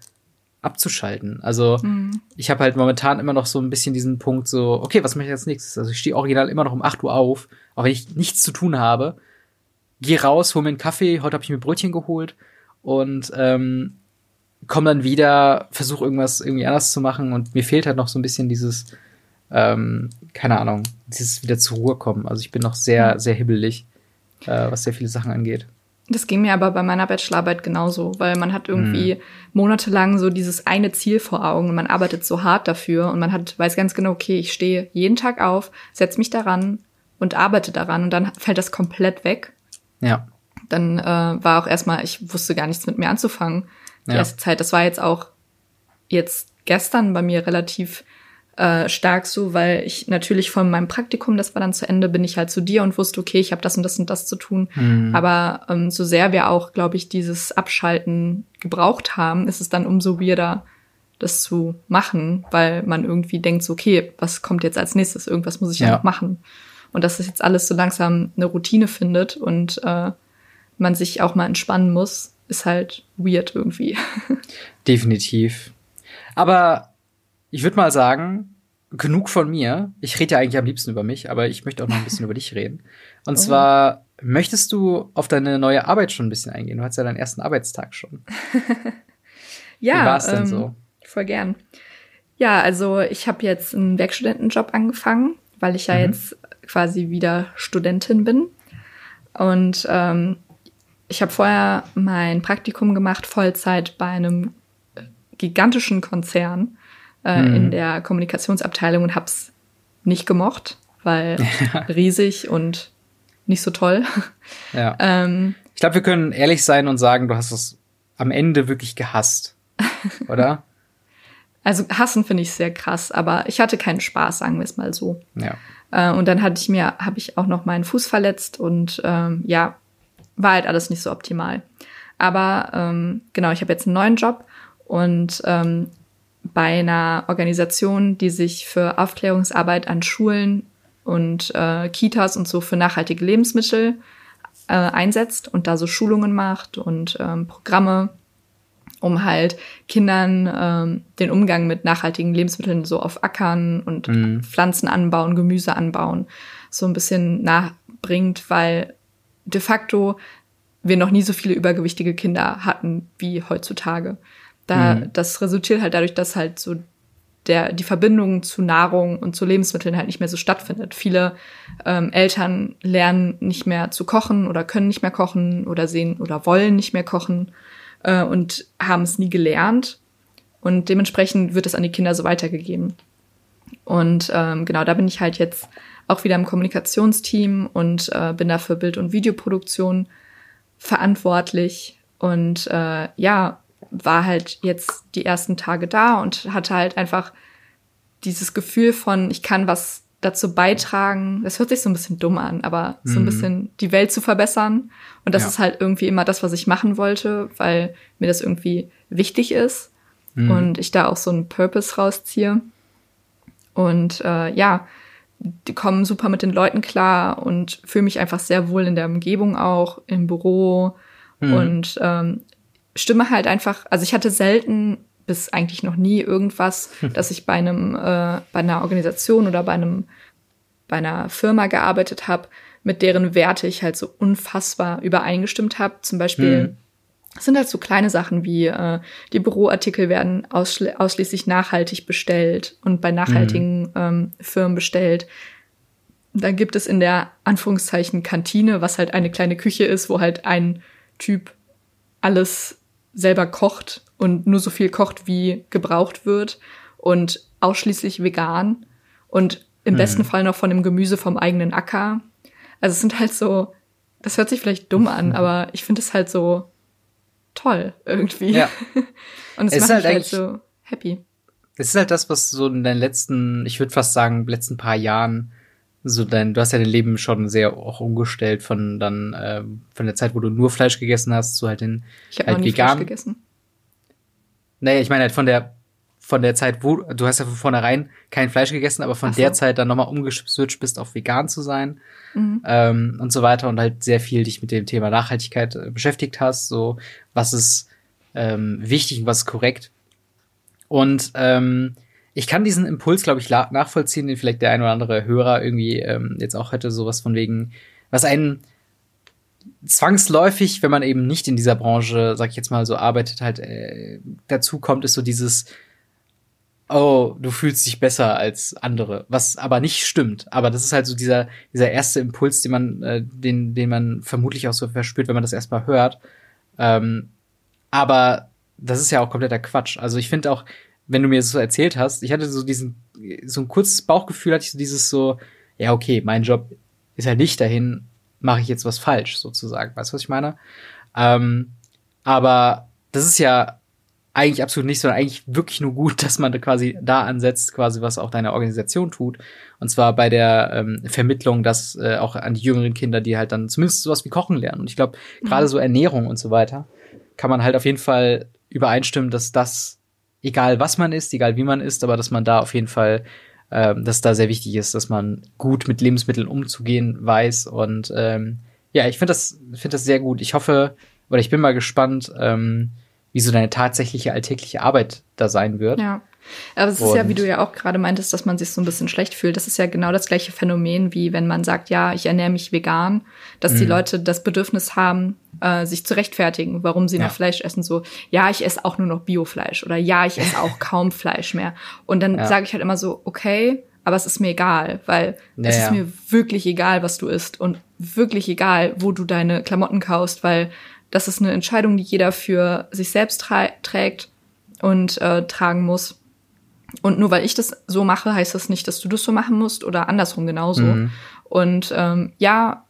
abzuschalten. Also Mhm. ich habe halt momentan immer noch so ein bisschen diesen Punkt so, okay, was mache ich als nächstes? Also ich stehe original immer noch um 8 Uhr auf, auch wenn ich nichts zu tun habe. Geh raus, hol mir einen Kaffee, heute habe ich mir Brötchen geholt und ähm, komm dann wieder, versuche irgendwas irgendwie anders zu machen und mir fehlt halt noch so ein bisschen dieses, ähm, keine Ahnung, dieses wieder zur Ruhe kommen. Also ich bin noch sehr, sehr hibbelig, äh, was sehr viele Sachen angeht. Das ging mir aber bei meiner Bachelorarbeit genauso, weil man hat irgendwie monatelang so dieses eine Ziel vor Augen und man arbeitet so hart dafür und man hat, weiß ganz genau, okay, ich stehe jeden Tag auf, setze mich daran und arbeite daran und dann fällt das komplett weg. Ja. Dann äh, war auch erstmal, ich wusste gar nichts mit mir anzufangen. Die Ja. erste Zeit, das war jetzt auch jetzt gestern bei mir relativ äh, stark so, weil ich natürlich von meinem Praktikum, das war dann zu Ende, bin ich halt zu dir und wusste, okay, ich habe das und das und das zu tun. Mhm. Aber ähm, so sehr wir auch, glaube ich, dieses Abschalten gebraucht haben, ist es dann umso weirder, das zu machen, weil man irgendwie denkt, so, okay, was kommt jetzt als nächstes? Irgendwas muss ich ja, ja noch machen. Und dass das jetzt alles so langsam eine Routine findet und äh, man sich auch mal entspannen muss, ist halt weird irgendwie. Definitiv. Aber ich würde mal sagen, genug von mir. Ich rede ja eigentlich am liebsten über mich, aber ich möchte auch noch ein bisschen über dich reden. Und oh. zwar, möchtest du auf deine neue Arbeit schon ein bisschen eingehen? Du hast ja deinen ersten Arbeitstag schon. ja. Wie war es denn ähm, so? Voll gern. Ja, also ich habe jetzt einen Werkstudentenjob angefangen, weil ich ja mhm. jetzt quasi wieder Studentin bin. Und ähm, ich habe vorher mein Praktikum gemacht, Vollzeit bei einem gigantischen Konzern äh, mhm. in der Kommunikationsabteilung und hab's nicht gemocht, weil riesig und nicht so toll. Ja. ähm, ich glaube, wir können ehrlich sein und sagen, du hast es am Ende wirklich gehasst, oder? Also hassen finde ich sehr krass, aber ich hatte keinen Spaß, sagen wir es mal so. Ja. Äh, und dann hatte ich mir, habe ich auch noch meinen Fuß verletzt und ähm, ja, war halt alles nicht so optimal. Aber ähm, genau, ich habe jetzt einen neuen Job und ähm, bei einer Organisation, die sich für Aufklärungsarbeit an Schulen und äh, Kitas und so für nachhaltige Lebensmittel äh, einsetzt und da so Schulungen macht und ähm, Programme, um halt Kindern ähm, den Umgang mit nachhaltigen Lebensmitteln so auf Ackern und mhm. Pflanzen anbauen, Gemüse anbauen, so ein bisschen nachbringt, weil de facto wir noch nie so viele übergewichtige Kinder hatten wie heutzutage. Da, mhm. Das resultiert halt dadurch, dass halt so der, die Verbindung zu Nahrung und zu Lebensmitteln halt nicht mehr so stattfindet. Viele ähm, Eltern lernen nicht mehr zu kochen oder können nicht mehr kochen oder sehen oder wollen nicht mehr kochen äh, und haben es nie gelernt. Und dementsprechend wird es an die Kinder so weitergegeben. Und ähm, genau, da bin ich halt jetzt auch wieder im Kommunikationsteam und äh, bin da für Bild- und Videoproduktion verantwortlich. Und äh, ja, war halt jetzt die ersten Tage da und hatte halt einfach dieses Gefühl von, ich kann was dazu beitragen. Das hört sich so ein bisschen dumm an, aber so ein mhm. bisschen die Welt zu verbessern. Und das ja. ist halt irgendwie immer das, was ich machen wollte, weil mir das irgendwie wichtig ist mhm. und ich da auch so einen Purpose rausziehe. Und äh, ja, die kommen super mit den Leuten klar und fühle mich einfach sehr wohl in der Umgebung auch, im Büro mhm. und ähm, stimme halt einfach, also ich hatte selten bis eigentlich noch nie irgendwas, dass ich bei einem, äh, bei einer Organisation oder bei einem, bei einer Firma gearbeitet habe, mit deren Werte ich halt so unfassbar übereingestimmt habe. Zum Beispiel mhm. sind halt so kleine Sachen wie äh, die Büroartikel werden ausschli ausschließlich nachhaltig bestellt und bei nachhaltigen mhm. ähm, Firmen bestellt. Dann gibt es in der Anführungszeichen Kantine, was halt eine kleine Küche ist, wo halt ein Typ alles selber kocht und nur so viel kocht, wie gebraucht wird und ausschließlich vegan und im mhm. besten Fall noch von dem Gemüse vom eigenen Acker. Also es sind halt so, das hört sich vielleicht dumm an, aber ich finde es halt so toll irgendwie. Ja. und es, es macht halt mich halt so happy. Es ist halt das, was so in den letzten, ich würde fast sagen, letzten paar Jahren so dein, du hast ja dein Leben schon sehr auch umgestellt von dann äh, von der Zeit, wo du nur Fleisch gegessen hast, zu halt den ich halt noch nie vegan. Fleisch gegessen. Nee, ich meine halt von der von der Zeit, wo du hast ja von vornherein kein Fleisch gegessen, aber von so. der Zeit dann nochmal umgeswitcht bist, auf vegan zu sein mhm. ähm, und so weiter und halt sehr viel dich mit dem Thema Nachhaltigkeit äh, beschäftigt hast, so was ist ähm, wichtig und was ist korrekt. Und ähm, ich kann diesen Impuls, glaube ich, nachvollziehen, den vielleicht der ein oder andere Hörer irgendwie ähm, jetzt auch hätte, sowas von wegen, was einen zwangsläufig, wenn man eben nicht in dieser Branche, sag ich jetzt mal so, arbeitet, halt äh, dazu kommt, ist so dieses, oh, du fühlst dich besser als andere, was aber nicht stimmt. Aber das ist halt so dieser, dieser erste Impuls, den man, äh, den, den man vermutlich auch so verspürt, wenn man das erstmal hört. Ähm, aber das ist ja auch kompletter Quatsch. Also ich finde auch, wenn du mir das so erzählt hast, ich hatte so diesen, so ein kurzes Bauchgefühl, hatte ich so dieses so, ja, okay, mein Job ist halt nicht dahin, mache ich jetzt was falsch, sozusagen. Weißt du, was ich meine? Ähm, aber das ist ja eigentlich absolut nicht, sondern eigentlich wirklich nur gut, dass man da quasi da ansetzt, quasi was auch deine Organisation tut. Und zwar bei der ähm, Vermittlung, dass äh, auch an die jüngeren Kinder, die halt dann zumindest sowas wie Kochen lernen. Und ich glaube, gerade mhm. so Ernährung und so weiter, kann man halt auf jeden Fall übereinstimmen, dass das, egal was man isst, egal wie man isst, aber dass man da auf jeden Fall, äh, dass da sehr wichtig ist, dass man gut mit Lebensmitteln umzugehen weiß. Und ähm, ja, ich finde das, finde das sehr gut. Ich hoffe, oder ich bin mal gespannt, ähm, wie so deine tatsächliche alltägliche Arbeit da sein wird. Ja. Aber es ist und ja, wie du ja auch gerade meintest, dass man sich so ein bisschen schlecht fühlt. Das ist ja genau das gleiche Phänomen, wie wenn man sagt, ja, ich ernähre mich vegan, dass mhm. die Leute das Bedürfnis haben, äh, sich zu rechtfertigen, warum sie ja. noch Fleisch essen. So, ja, ich esse auch nur noch Biofleisch oder ja, ich esse auch kaum Fleisch mehr. Und dann ja. sage ich halt immer so, okay, aber es ist mir egal, weil ja, es ist mir wirklich egal, was du isst und wirklich egal, wo du deine Klamotten kaufst, weil das ist eine Entscheidung, die jeder für sich selbst trägt und äh, tragen muss. Und nur weil ich das so mache, heißt das nicht, dass du das so machen musst oder andersrum genauso. Mhm. Und ähm, ja,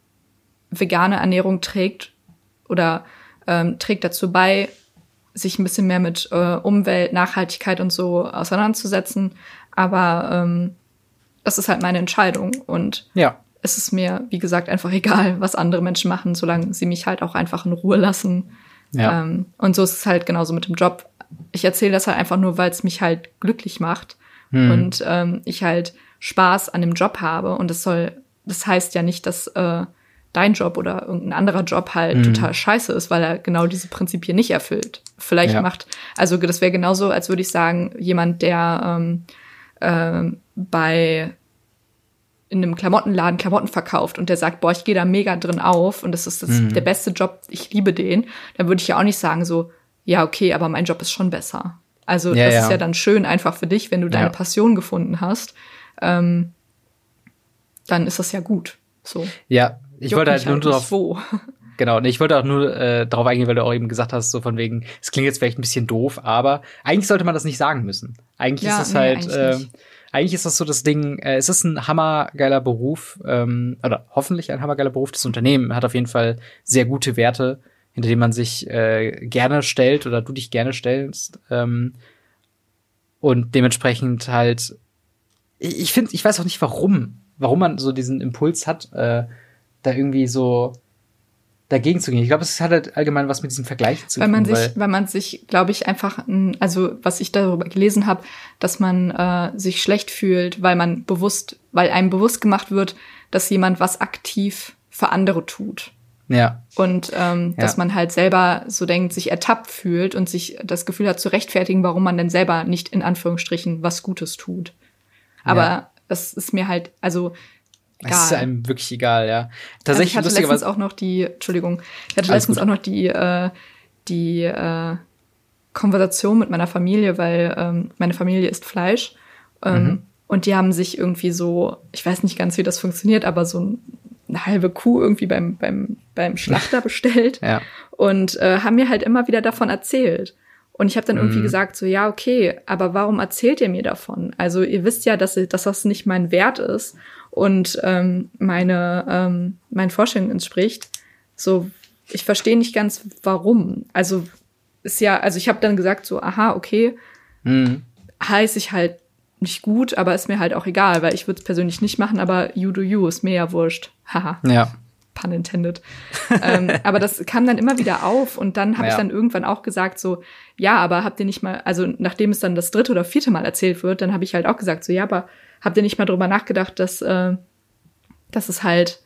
vegane Ernährung trägt oder ähm, trägt dazu bei, sich ein bisschen mehr mit äh, Umwelt, Nachhaltigkeit und so auseinanderzusetzen. Aber ähm, das ist halt meine Entscheidung. Und ja es ist mir, wie gesagt, einfach egal, was andere Menschen machen, solange sie mich halt auch einfach in Ruhe lassen. Ja. Ähm, und so ist es halt genauso mit dem Job. Ich erzähle das halt einfach nur, weil es mich halt glücklich macht hm. und ähm, ich halt Spaß an dem Job habe. Und das soll, das heißt ja nicht, dass äh, dein Job oder irgendein anderer Job halt hm. total scheiße ist, weil er genau diese Prinzipien nicht erfüllt. Vielleicht ja. macht, also das wäre genauso, als würde ich sagen, jemand, der ähm, äh, bei in einem Klamottenladen Klamotten verkauft und der sagt, boah, ich gehe da mega drin auf und das ist das, mhm. der beste Job, ich liebe den, dann würde ich ja auch nicht sagen so, ja, okay, aber mein Job ist schon besser. Also ja, das ja. ist ja dann schön einfach für dich, wenn du deine ja. Passion gefunden hast, ähm, dann ist das ja gut. So. Ja, ich Juckt wollte halt nur halt darauf. Wo. Genau, und ich wollte auch nur äh, darauf eingehen, weil du auch eben gesagt hast, so von wegen, es klingt jetzt vielleicht ein bisschen doof, aber eigentlich sollte man das nicht sagen müssen. Eigentlich ist es nee, halt, äh, eigentlich ist das so das Ding, äh, es ist ein hammergeiler Beruf, ähm, oder hoffentlich ein hammergeiler Beruf. Das Unternehmen hat auf jeden Fall sehr gute Werte, hinter denen man sich äh, gerne stellt oder du dich gerne stellst. Ähm, und dementsprechend halt, ich, finde, ich weiß auch nicht warum, warum man so diesen Impuls hat, äh, da irgendwie so dagegen zu gehen. Ich glaube, es hat halt allgemein was mit diesem Vergleich zu weil tun. Man sich, weil, weil man sich, glaube ich, einfach, also was ich darüber gelesen habe, dass man äh, sich schlecht fühlt, weil man bewusst, weil einem bewusst gemacht wird, dass jemand was aktiv für andere tut. Ja. Und ähm, ja. dass man halt selber so denkt, sich ertappt fühlt und sich das Gefühl hat zu rechtfertigen, warum man denn selber nicht in Anführungsstrichen was Gutes tut. Aber ja. das ist mir halt, also Egal. Es ist einem wirklich egal, ja. Tatsächlich also ich hatte letztens auch noch die, Entschuldigung, ich hatte letztens gut. auch noch die, äh, die äh, Konversation mit meiner Familie, weil ähm, meine Familie isst Fleisch. Ähm, mhm. Und die haben sich irgendwie so, ich weiß nicht ganz, wie das funktioniert, aber so eine halbe Kuh irgendwie beim, beim, beim Schlachter bestellt. ja. Und äh, haben mir halt immer wieder davon erzählt. Und ich habe dann irgendwie mhm. gesagt, so ja, okay, aber warum erzählt ihr mir davon? Also ihr wisst ja, dass, dass das nicht mein Wert ist und ähm, meine ähm, meinen Vorstellungen entspricht. So, ich verstehe nicht ganz, warum. Also ist ja, also ich habe dann gesagt so, aha, okay, mhm. heiße ich halt nicht gut, aber ist mir halt auch egal, weil ich würde es persönlich nicht machen, aber you do you, ist mir ja wurscht. Haha. ja. Pun intended. ähm, aber das kam dann immer wieder auf und dann habe ja. ich dann irgendwann auch gesagt so, ja, aber habt ihr nicht mal, also nachdem es dann das dritte oder vierte Mal erzählt wird, dann habe ich halt auch gesagt so, ja, aber habt ihr nicht mal drüber nachgedacht, dass, äh, dass es halt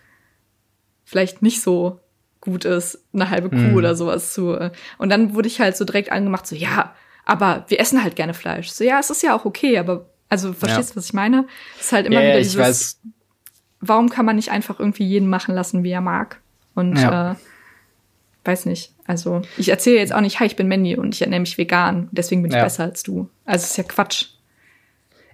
vielleicht nicht so gut ist, eine halbe Kuh mm. oder sowas zu. Äh. Und dann wurde ich halt so direkt angemacht, so ja, aber wir essen halt gerne Fleisch. So ja, es ist ja auch okay, aber also verstehst du, ja. was ich meine? Es ist halt immer ja, wieder dieses, weiß. warum kann man nicht einfach irgendwie jeden machen lassen, wie er mag? Und ja. äh, weiß nicht. Also ich erzähle jetzt auch nicht, hi, ich bin Mandy und ich ernähre mich vegan, deswegen bin ich besser als du. Also es ist ja Quatsch.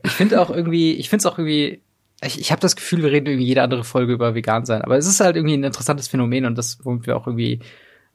Ich finde auch irgendwie, ich finde es auch irgendwie, ich, ich habe das Gefühl, wir reden irgendwie jede andere Folge über vegan sein, aber es ist halt irgendwie ein interessantes Phänomen und das, womit wir auch irgendwie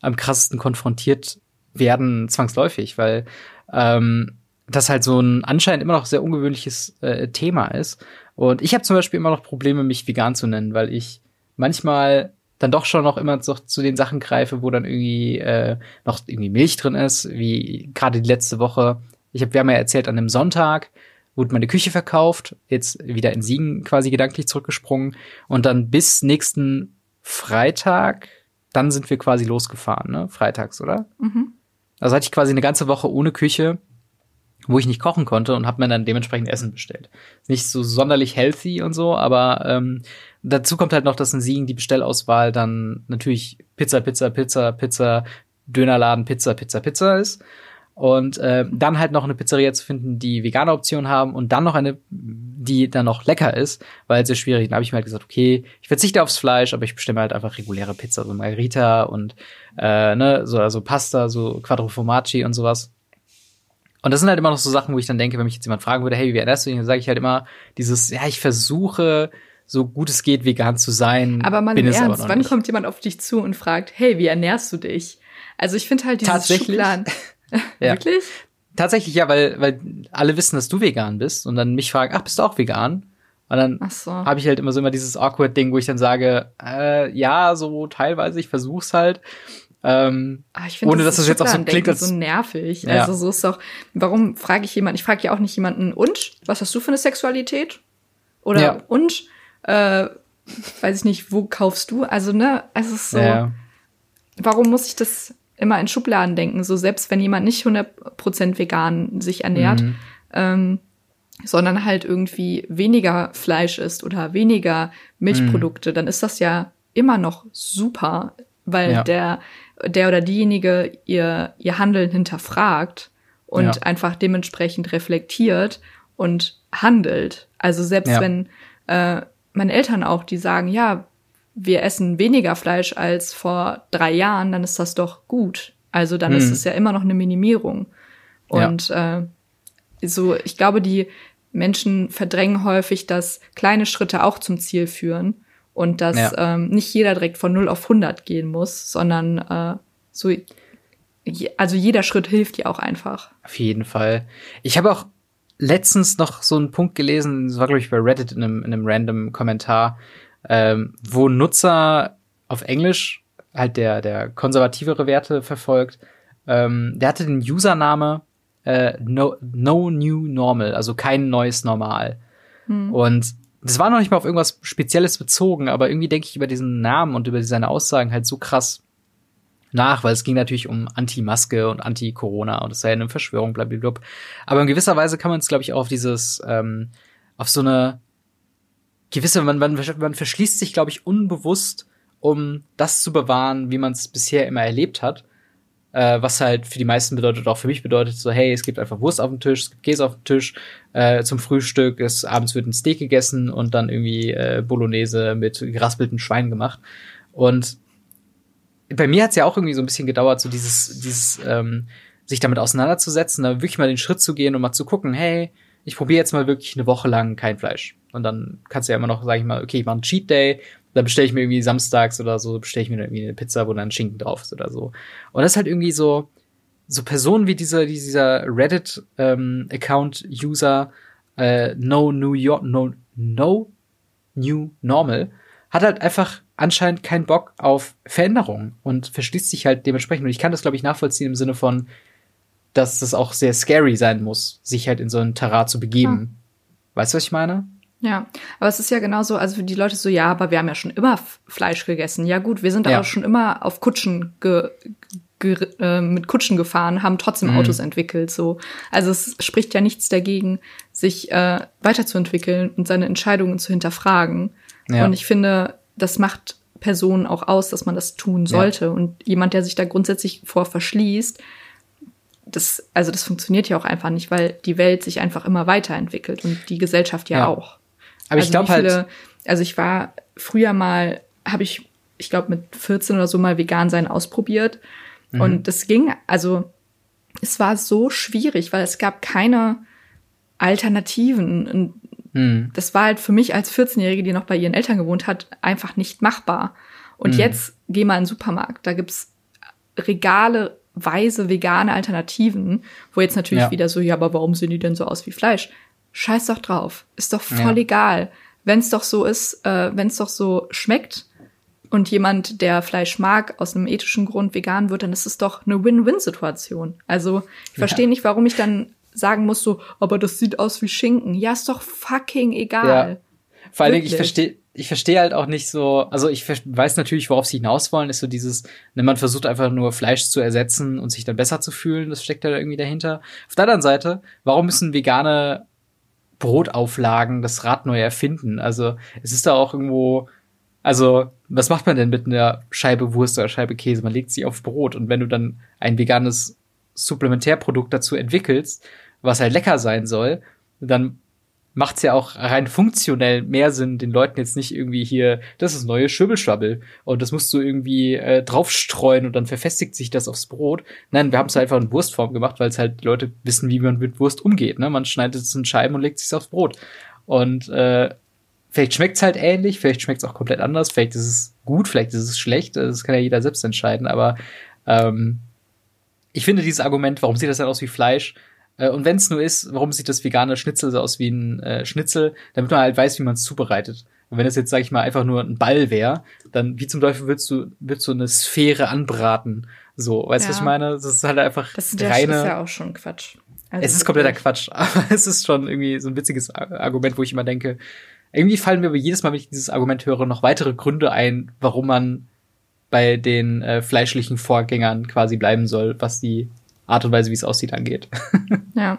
am krassesten konfrontiert werden, zwangsläufig, weil ähm, das halt so ein anscheinend immer noch sehr ungewöhnliches äh, Thema ist. Und ich habe zum Beispiel immer noch Probleme, mich vegan zu nennen, weil ich manchmal dann doch schon noch immer so zu den Sachen greife, wo dann irgendwie äh, noch irgendwie Milch drin ist, wie gerade die letzte Woche. Ich habe, wir haben ja erzählt, an einem Sonntag wurde meine Küche verkauft, jetzt wieder in Siegen quasi gedanklich zurückgesprungen und dann bis nächsten Freitag, dann sind wir quasi losgefahren, ne? Freitags, oder? Mhm. Also hatte ich quasi eine ganze Woche ohne Küche, wo ich nicht kochen konnte und habe mir dann dementsprechend Essen bestellt. Nicht so sonderlich healthy und so, aber ähm, dazu kommt halt noch, dass in Siegen die Bestellauswahl dann natürlich Pizza, Pizza, Pizza, Pizza, Dönerladen, Pizza, Pizza, Pizza ist. Und äh, dann halt noch eine Pizzeria zu finden, die vegane Optionen haben und dann noch eine, die dann noch lecker ist, weil es sehr schwierig. Dann habe ich mir halt gesagt, okay, ich verzichte aufs Fleisch, aber ich bestelle halt einfach reguläre Pizza, so Margarita und äh, ne, so also Pasta, so Quattro Formaggi und sowas. Und das sind halt immer noch so Sachen, wo ich dann denke, wenn mich jetzt jemand fragen würde, hey, wie ernährst du dich? Dann sage ich halt immer dieses, ja, ich versuche so gut es geht, vegan zu sein. Aber mal im Ernst, wann nicht. kommt jemand auf dich zu und fragt, hey, wie ernährst du dich? Also ich finde halt dieses Tatsächlich? Schubladen. ja. Wirklich? Tatsächlich ja, weil, weil alle wissen, dass du vegan bist und dann mich fragen, ach, bist du auch vegan? Und dann so. habe ich halt immer so immer dieses awkward Ding, wo ich dann sage, äh, ja, so teilweise, ich versuch's halt. Ähm, ah, ich find, ohne das dass das jetzt auch so klingt, als so nervig. Ja. Also so ist doch. Warum frage ich jemanden? Ich frage ja auch nicht jemanden. Und was hast du für eine Sexualität? Oder ja. und äh, weiß ich nicht, wo kaufst du? Also, ne, es ist so, ja. warum muss ich das immer in Schubladen denken? So, selbst wenn jemand nicht 100% vegan sich ernährt, mhm. ähm, sondern halt irgendwie weniger Fleisch isst oder weniger Milchprodukte, mhm. dann ist das ja immer noch super, weil ja. der, der oder diejenige ihr, ihr Handeln hinterfragt und ja. einfach dementsprechend reflektiert und handelt. Also selbst ja. wenn äh, meine Eltern auch, die sagen, ja, wir essen weniger Fleisch als vor drei Jahren, dann ist das doch gut. Also dann hm. ist es ja immer noch eine Minimierung. Und ja. äh, so, ich glaube, die Menschen verdrängen häufig, dass kleine Schritte auch zum Ziel führen und dass ja. ähm, nicht jeder direkt von 0 auf 100 gehen muss, sondern äh, so, also jeder Schritt hilft ja auch einfach. Auf jeden Fall. Ich habe auch letztens noch so einen Punkt gelesen, das war, glaube ich, bei Reddit in einem, in einem random Kommentar, ähm, wo Nutzer auf Englisch halt der, der konservativere Werte verfolgt. Ähm, der hatte den Username äh, no, no New Normal, also kein neues Normal. Hm. Und das war noch nicht mal auf irgendwas Spezielles bezogen, aber irgendwie denke ich über diesen Namen und über seine Aussagen halt so krass nach, weil es ging natürlich um Anti-Maske und Anti-Corona und es sei eine Verschwörung, blablabla. Aber in gewisser Weise kann man es, glaube ich, auch auf dieses, ähm, auf so eine gewisse, man, man, man verschließt sich, glaube ich, unbewusst, um das zu bewahren, wie man es bisher immer erlebt hat. Äh, was halt für die meisten bedeutet, auch für mich bedeutet, so, hey, es gibt einfach Wurst auf dem Tisch, es gibt Käse auf dem Tisch, äh, zum Frühstück, es, abends wird ein Steak gegessen und dann irgendwie äh, Bolognese mit geraspeltem Schwein gemacht. Und bei mir hat es ja auch irgendwie so ein bisschen gedauert, so dieses, dieses, ähm, sich damit auseinanderzusetzen, da wirklich mal den Schritt zu gehen und mal zu gucken, hey, ich probiere jetzt mal wirklich eine Woche lang kein Fleisch. Und dann kannst du ja immer noch, sag ich mal, okay, ich mache einen Cheat Day, dann bestelle ich mir irgendwie samstags oder so, bestelle ich mir irgendwie eine Pizza, wo dann Schinken drauf ist oder so. Und das ist halt irgendwie so, so Personen wie dieser, dieser Reddit-Account-User ähm, äh, No New York, No, No New Normal, hat halt einfach anscheinend keinen Bock auf Veränderung und verschließt sich halt dementsprechend. Und ich kann das, glaube ich, nachvollziehen im Sinne von, dass das auch sehr scary sein muss, sich halt in so ein Terrain zu begeben. Hm. Weißt du, was ich meine? Ja, aber es ist ja genauso, also für die Leute so, ja, aber wir haben ja schon immer Fleisch gegessen. Ja gut, wir sind ja. aber schon immer auf Kutschen ge, äh, mit Kutschen gefahren, haben trotzdem mhm. Autos entwickelt. So, also es spricht ja nichts dagegen, sich äh, weiterzuentwickeln und seine Entscheidungen zu hinterfragen. Ja. Und ich finde, das macht Personen auch aus, dass man das tun sollte. Ja. Und jemand, der sich da grundsätzlich vor verschließt, das, also das funktioniert ja auch einfach nicht, weil die Welt sich einfach immer weiterentwickelt und die Gesellschaft ja, ja. auch. Aber also ich glaube halt. Also ich war früher mal, habe ich, ich glaube mit 14 oder so mal vegan sein ausprobiert. Mhm. Und das ging, also es war so schwierig, weil es gab keine Alternativen. Und Mhm. Das war halt für mich als 14-Jährige, die noch bei ihren Eltern gewohnt hat, einfach nicht machbar. Und mhm. jetzt geh mal in den Supermarkt, da gibt's Regale weise vegane Alternativen, wo jetzt natürlich ja. wieder so, ja, aber warum sehen die denn so aus wie Fleisch? Scheiß doch drauf. Ist doch voll ja. egal. Wenn es doch so ist, äh, wenn es doch so schmeckt, und jemand, der Fleisch mag, aus einem ethischen Grund vegan wird, dann ist es doch eine Win-Win-Situation. Also ich verstehe ja. nicht, warum ich dann sagen muss so, aber das sieht aus wie Schinken. Ja, ist doch fucking egal. Vor allen Dingen, ich verstehe ich verstehe halt auch nicht so, also ich weiß natürlich, worauf sie hinaus wollen, ist so dieses, ne, man versucht einfach nur Fleisch zu ersetzen und sich dann besser zu fühlen, das steckt da irgendwie dahinter. Auf der anderen Seite, warum müssen vegane Brotauflagen das Rad neu erfinden? Also es ist da auch irgendwo, also was macht man denn mit einer Scheibe Wurst oder Scheibe Käse? Man legt sie auf Brot und wenn du dann ein veganes Supplementärprodukt dazu entwickelst, was halt lecker sein soll, dann macht es ja auch rein funktionell mehr Sinn, den Leuten jetzt nicht irgendwie hier, das ist neue Schübbelschwabbel und das musst du irgendwie äh, draufstreuen und dann verfestigt sich das aufs Brot. Nein, wir haben es einfach in Wurstform gemacht, weil es halt die Leute wissen, wie man mit Wurst umgeht. Ne? Man schneidet es in Scheiben und legt es aufs Brot. Und äh, vielleicht schmeckt es halt ähnlich, vielleicht schmeckt es auch komplett anders, vielleicht ist es gut, vielleicht ist es schlecht, das kann ja jeder selbst entscheiden, aber ähm, ich finde dieses Argument, warum sieht das dann aus wie Fleisch, äh, und wenn es nur ist, warum sieht das vegane Schnitzel so aus wie ein äh, Schnitzel, damit man halt weiß, wie man es zubereitet. Und wenn das jetzt, sag ich mal, einfach nur ein Ball wäre, dann wie zum Teufel willst du, willst du eine Sphäre anbraten? So, weißt du, ja. was ich meine? Das ist halt einfach das ist, reine. Das ist ja auch schon Quatsch. Also es ist kompletter Quatsch, aber es ist schon irgendwie so ein witziges Argument, wo ich immer denke, irgendwie fallen mir aber jedes Mal, wenn ich dieses Argument höre, noch weitere Gründe ein, warum man bei den äh, fleischlichen Vorgängern quasi bleiben soll, was die Art und Weise, wie es aussieht, angeht. ja.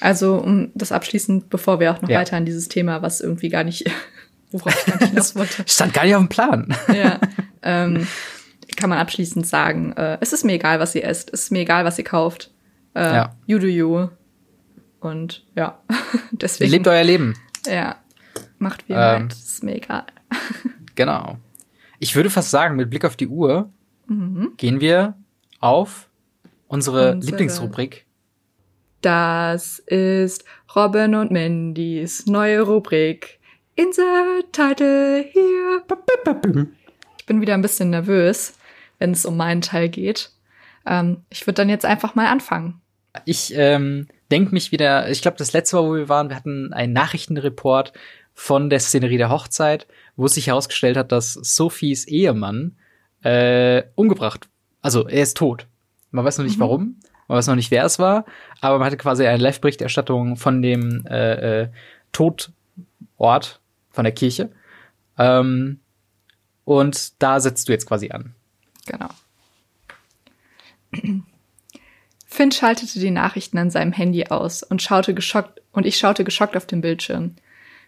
Also, um das abschließend, bevor wir auch noch ja. weiter an dieses Thema, was irgendwie gar nicht, worauf ich gar nicht hinaus wollte. Stand gar nicht auf dem Plan. ja. Ähm, kann man abschließend sagen, äh, es ist mir egal, was ihr esst, es ist mir egal, was ihr kauft. Äh, ja. You do you. Und ja, deswegen. Lebt euer Leben. Ja. Macht wie ihr ähm, es ist mir egal. genau. Ich würde fast sagen, mit Blick auf die Uhr mhm. gehen wir auf Unsere, Unsere Lieblingsrubrik. Das ist Robin und Mandys neue Rubrik. Insert Title hier. Ich bin wieder ein bisschen nervös, wenn es um meinen Teil geht. Ähm, ich würde dann jetzt einfach mal anfangen. Ich ähm, denke mich wieder, ich glaube, das letzte Mal, wo wir waren, wir hatten einen Nachrichtenreport von der Szenerie der Hochzeit, wo es sich herausgestellt hat, dass Sophies Ehemann äh, umgebracht, also er ist tot. Man weiß noch nicht mhm. warum, man weiß noch nicht, wer es war, aber man hatte quasi eine Live-Berichterstattung von dem äh, äh, Todort von der Kirche. Ähm, und da setzt du jetzt quasi an. Genau. Finn schaltete die Nachrichten an seinem Handy aus und schaute geschockt und ich schaute geschockt auf den Bildschirm.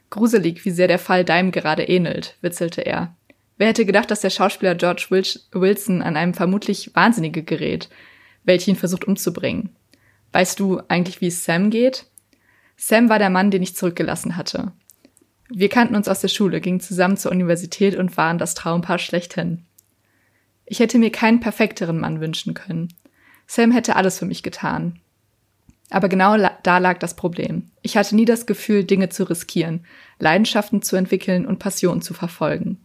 Gruselig, wie sehr der Fall deinem gerade ähnelt, witzelte er. Wer hätte gedacht, dass der Schauspieler George Wilson an einem vermutlich Wahnsinnige gerät, welche ihn versucht umzubringen. Weißt du eigentlich, wie es Sam geht? Sam war der Mann, den ich zurückgelassen hatte. Wir kannten uns aus der Schule, gingen zusammen zur Universität und waren das Traumpaar schlechthin. Ich hätte mir keinen perfekteren Mann wünschen können. Sam hätte alles für mich getan. Aber genau da lag das Problem. Ich hatte nie das Gefühl, Dinge zu riskieren, Leidenschaften zu entwickeln und Passionen zu verfolgen.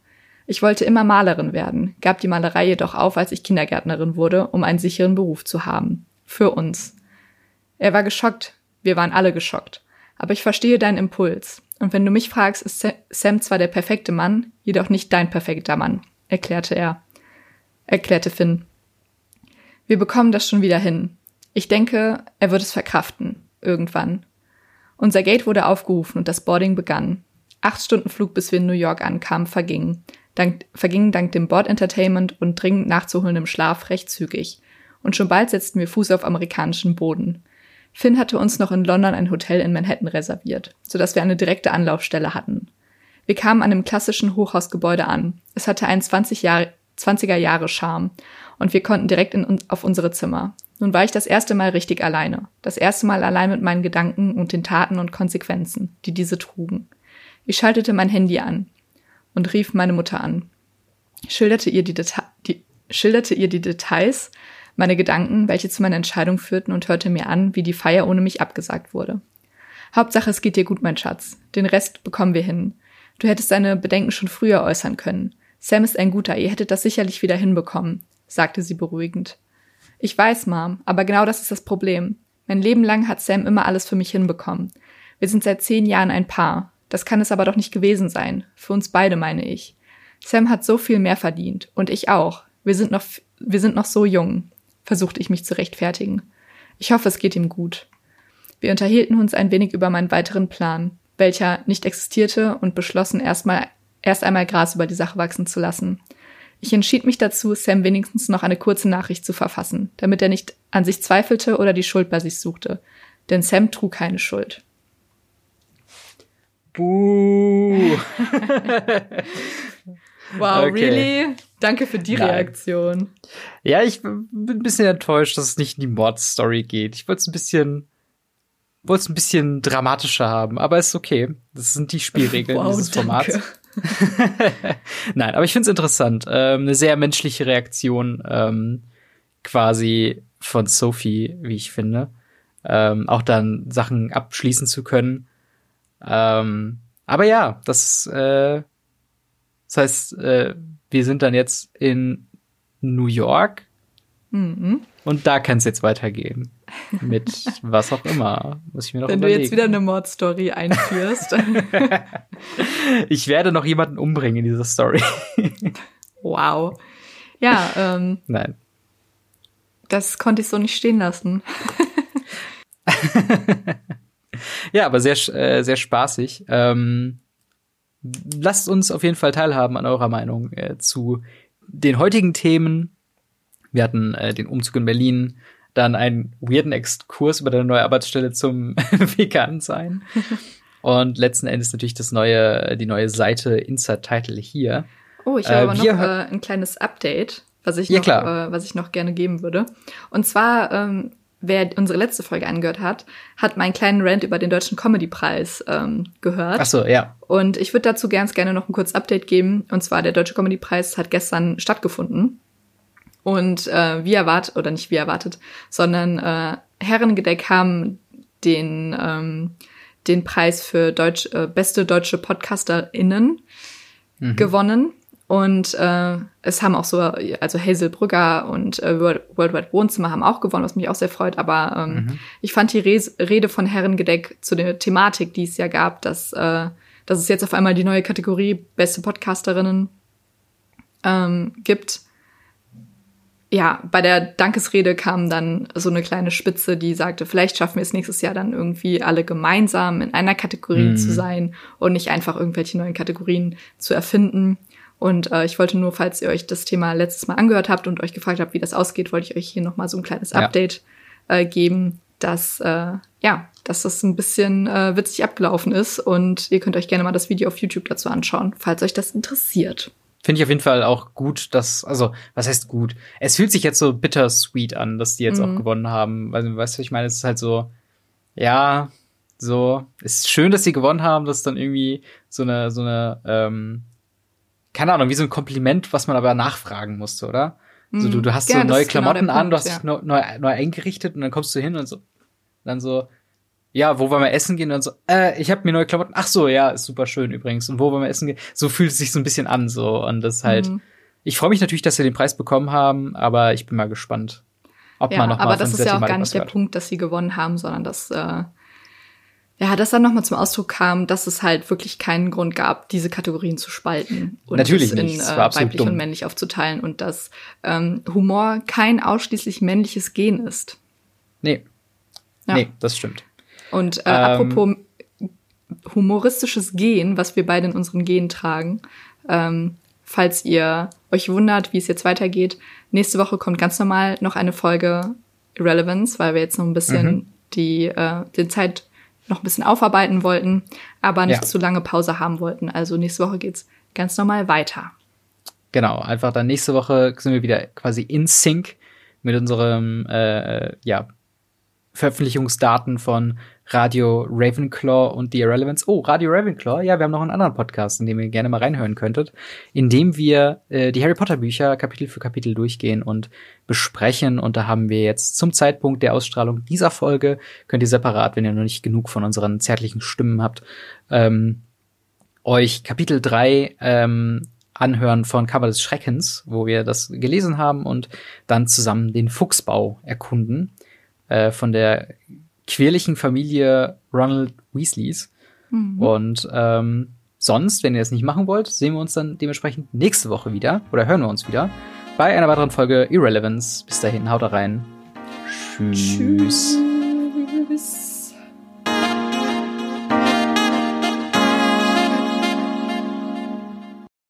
Ich wollte immer Malerin werden, gab die Malerei jedoch auf, als ich Kindergärtnerin wurde, um einen sicheren Beruf zu haben. Für uns. Er war geschockt. Wir waren alle geschockt. Aber ich verstehe deinen Impuls. Und wenn du mich fragst, ist Sam zwar der perfekte Mann, jedoch nicht dein perfekter Mann, erklärte er. Erklärte Finn. Wir bekommen das schon wieder hin. Ich denke, er wird es verkraften. Irgendwann. Unser Gate wurde aufgerufen und das Boarding begann. Acht Stunden Flug, bis wir in New York ankamen, vergingen dank, vergingen dank dem Board Entertainment und dringend nachzuholendem Schlaf recht zügig. Und schon bald setzten wir Fuß auf amerikanischen Boden. Finn hatte uns noch in London ein Hotel in Manhattan reserviert, sodass wir eine direkte Anlaufstelle hatten. Wir kamen an einem klassischen Hochhausgebäude an. Es hatte einen 20 Jahre, 20er Jahre Charme und wir konnten direkt in, auf unsere Zimmer. Nun war ich das erste Mal richtig alleine. Das erste Mal allein mit meinen Gedanken und den Taten und Konsequenzen, die diese trugen. Ich schaltete mein Handy an und rief meine Mutter an. Schilderte ihr die, Deta die, schilderte ihr die Details, meine Gedanken, welche zu meiner Entscheidung führten und hörte mir an, wie die Feier ohne mich abgesagt wurde. Hauptsache, es geht dir gut, mein Schatz. Den Rest bekommen wir hin. Du hättest deine Bedenken schon früher äußern können. Sam ist ein guter, ihr hättet das sicherlich wieder hinbekommen, sagte sie beruhigend. Ich weiß, Mom, aber genau das ist das Problem. Mein Leben lang hat Sam immer alles für mich hinbekommen. Wir sind seit zehn Jahren ein Paar. Das kann es aber doch nicht gewesen sein. Für uns beide, meine ich. Sam hat so viel mehr verdient. Und ich auch. Wir sind noch, wir sind noch so jung, versuchte ich mich zu rechtfertigen. Ich hoffe, es geht ihm gut. Wir unterhielten uns ein wenig über meinen weiteren Plan, welcher nicht existierte und beschlossen erstmal, erst einmal Gras über die Sache wachsen zu lassen. Ich entschied mich dazu, Sam wenigstens noch eine kurze Nachricht zu verfassen, damit er nicht an sich zweifelte oder die Schuld bei sich suchte. Denn Sam trug keine Schuld. Buh. wow, okay. really? Danke für die Nein. Reaktion. Ja, ich bin ein bisschen enttäuscht, dass es nicht in die Mordstory geht. Ich wollte es ein bisschen wollte es ein bisschen dramatischer haben, aber ist okay. Das sind die Spielregeln wow, dieses Formats. Nein, aber ich finde es interessant. Ähm, eine sehr menschliche Reaktion ähm, quasi von Sophie, wie ich finde. Ähm, auch dann Sachen abschließen zu können. Ähm, aber ja, das, äh, das heißt, äh, wir sind dann jetzt in New York. Mhm. Und da kann es jetzt weitergehen. Mit was auch immer. Muss ich mir noch Wenn überlegen. du jetzt wieder eine Mordstory einführst. ich werde noch jemanden umbringen in dieser Story. wow. Ja, ähm. Nein. Das konnte ich so nicht stehen lassen. Ja, aber sehr, äh, sehr spaßig. Ähm, lasst uns auf jeden Fall teilhaben an eurer Meinung äh, zu den heutigen Themen wir hatten äh, den Umzug in Berlin, dann einen weirden Exkurs über deine neue Arbeitsstelle zum Vegan sein. Und letzten Endes natürlich das neue, die neue Seite Insert Title hier. Oh, ich habe äh, aber noch äh, ein kleines Update, was ich, noch, äh, was ich noch gerne geben würde. Und zwar, ähm, wer unsere letzte Folge angehört hat, hat meinen kleinen Rant über den Deutschen Comedy-Preis ähm, gehört. Ach so, ja. Und ich würde dazu ganz gerne noch ein kurzes Update geben. Und zwar, der Deutsche Comedy-Preis hat gestern stattgefunden. Und äh, wie erwartet, oder nicht wie erwartet, sondern äh, Herrengedeck haben den, ähm, den Preis für Deutsch, äh, beste deutsche PodcasterInnen mhm. gewonnen. Und äh, es haben auch so, also Hazel Brügger und äh, World, Wide Wohnzimmer haben auch gewonnen, was mich auch sehr freut. Aber ähm, mhm. ich fand die Res Rede von Herrengedeck zu der Thematik, die es ja gab, dass, äh, dass es jetzt auf einmal die neue Kategorie beste Podcasterinnen ähm, gibt, ja, bei der Dankesrede kam dann so eine kleine Spitze, die sagte, vielleicht schaffen wir es nächstes Jahr dann irgendwie alle gemeinsam in einer Kategorie mhm. zu sein und nicht einfach irgendwelche neuen Kategorien zu erfinden. Und äh, ich wollte nur, falls ihr euch das Thema letztes Mal angehört habt und euch gefragt habt, wie das ausgeht, wollte ich euch hier nochmal so ein kleines ja. Update äh, geben, dass äh, ja, dass das ein bisschen äh, witzig abgelaufen ist. Und ihr könnt euch gerne mal das Video auf YouTube dazu anschauen, falls euch das interessiert. Finde ich auf jeden Fall auch gut, dass, also, was heißt gut? Es fühlt sich jetzt so bittersweet an, dass die jetzt mhm. auch gewonnen haben. Weil, weißt du, ich meine, es ist halt so, ja, so, es ist schön, dass sie gewonnen haben, das ist dann irgendwie so eine, so eine, ähm, keine Ahnung, wie so ein Kompliment, was man aber nachfragen musste, oder? Mhm. So, du, du hast ja, so neue genau Klamotten genau an, Punkt, du hast ja. dich neu, neu, neu eingerichtet und dann kommst du hin und so, dann so, ja, wo wollen wir essen gehen? Und dann so, äh, ich habe mir neue Klamotten. Ach so, ja, ist super schön übrigens. Und wo wollen wir essen gehen? So fühlt es sich so ein bisschen an so und das halt. Mhm. Ich freue mich natürlich, dass sie den Preis bekommen haben, aber ich bin mal gespannt, ob ja, man noch mal Aber das ist ja auch gar nicht der Punkt, dass sie gewonnen haben, sondern dass äh, ja, dass dann nochmal zum Ausdruck kam, dass es halt wirklich keinen Grund gab, diese Kategorien zu spalten und Natürlich in nicht. Äh, weiblich dumm. und männlich aufzuteilen und dass ähm, Humor kein ausschließlich männliches Gen ist. Nee. Ja. Nee, das stimmt. Und äh, ähm, apropos humoristisches Gen, was wir beide in unseren Genen tragen, ähm, falls ihr euch wundert, wie es jetzt weitergeht, nächste Woche kommt ganz normal noch eine Folge Irrelevance, weil wir jetzt noch ein bisschen mhm. die, äh, die Zeit noch ein bisschen aufarbeiten wollten, aber nicht ja. zu lange Pause haben wollten. Also nächste Woche geht's ganz normal weiter. Genau, einfach dann nächste Woche sind wir wieder quasi in Sync mit unserem äh, ja, Veröffentlichungsdaten von Radio Ravenclaw und The Irrelevance. Oh, Radio Ravenclaw, ja, wir haben noch einen anderen Podcast, in dem ihr gerne mal reinhören könntet, in dem wir äh, die Harry Potter Bücher Kapitel für Kapitel durchgehen und besprechen. Und da haben wir jetzt zum Zeitpunkt der Ausstrahlung dieser Folge, könnt ihr separat, wenn ihr noch nicht genug von unseren zärtlichen Stimmen habt, ähm, euch Kapitel 3 ähm, anhören von Cover des Schreckens, wo wir das gelesen haben und dann zusammen den Fuchsbau erkunden äh, von der quirligen Familie Ronald Weasleys. Mhm. Und ähm, sonst, wenn ihr das nicht machen wollt, sehen wir uns dann dementsprechend nächste Woche wieder oder hören wir uns wieder bei einer weiteren Folge Irrelevance. Bis dahin, haut rein. Tschüss. Tschüss.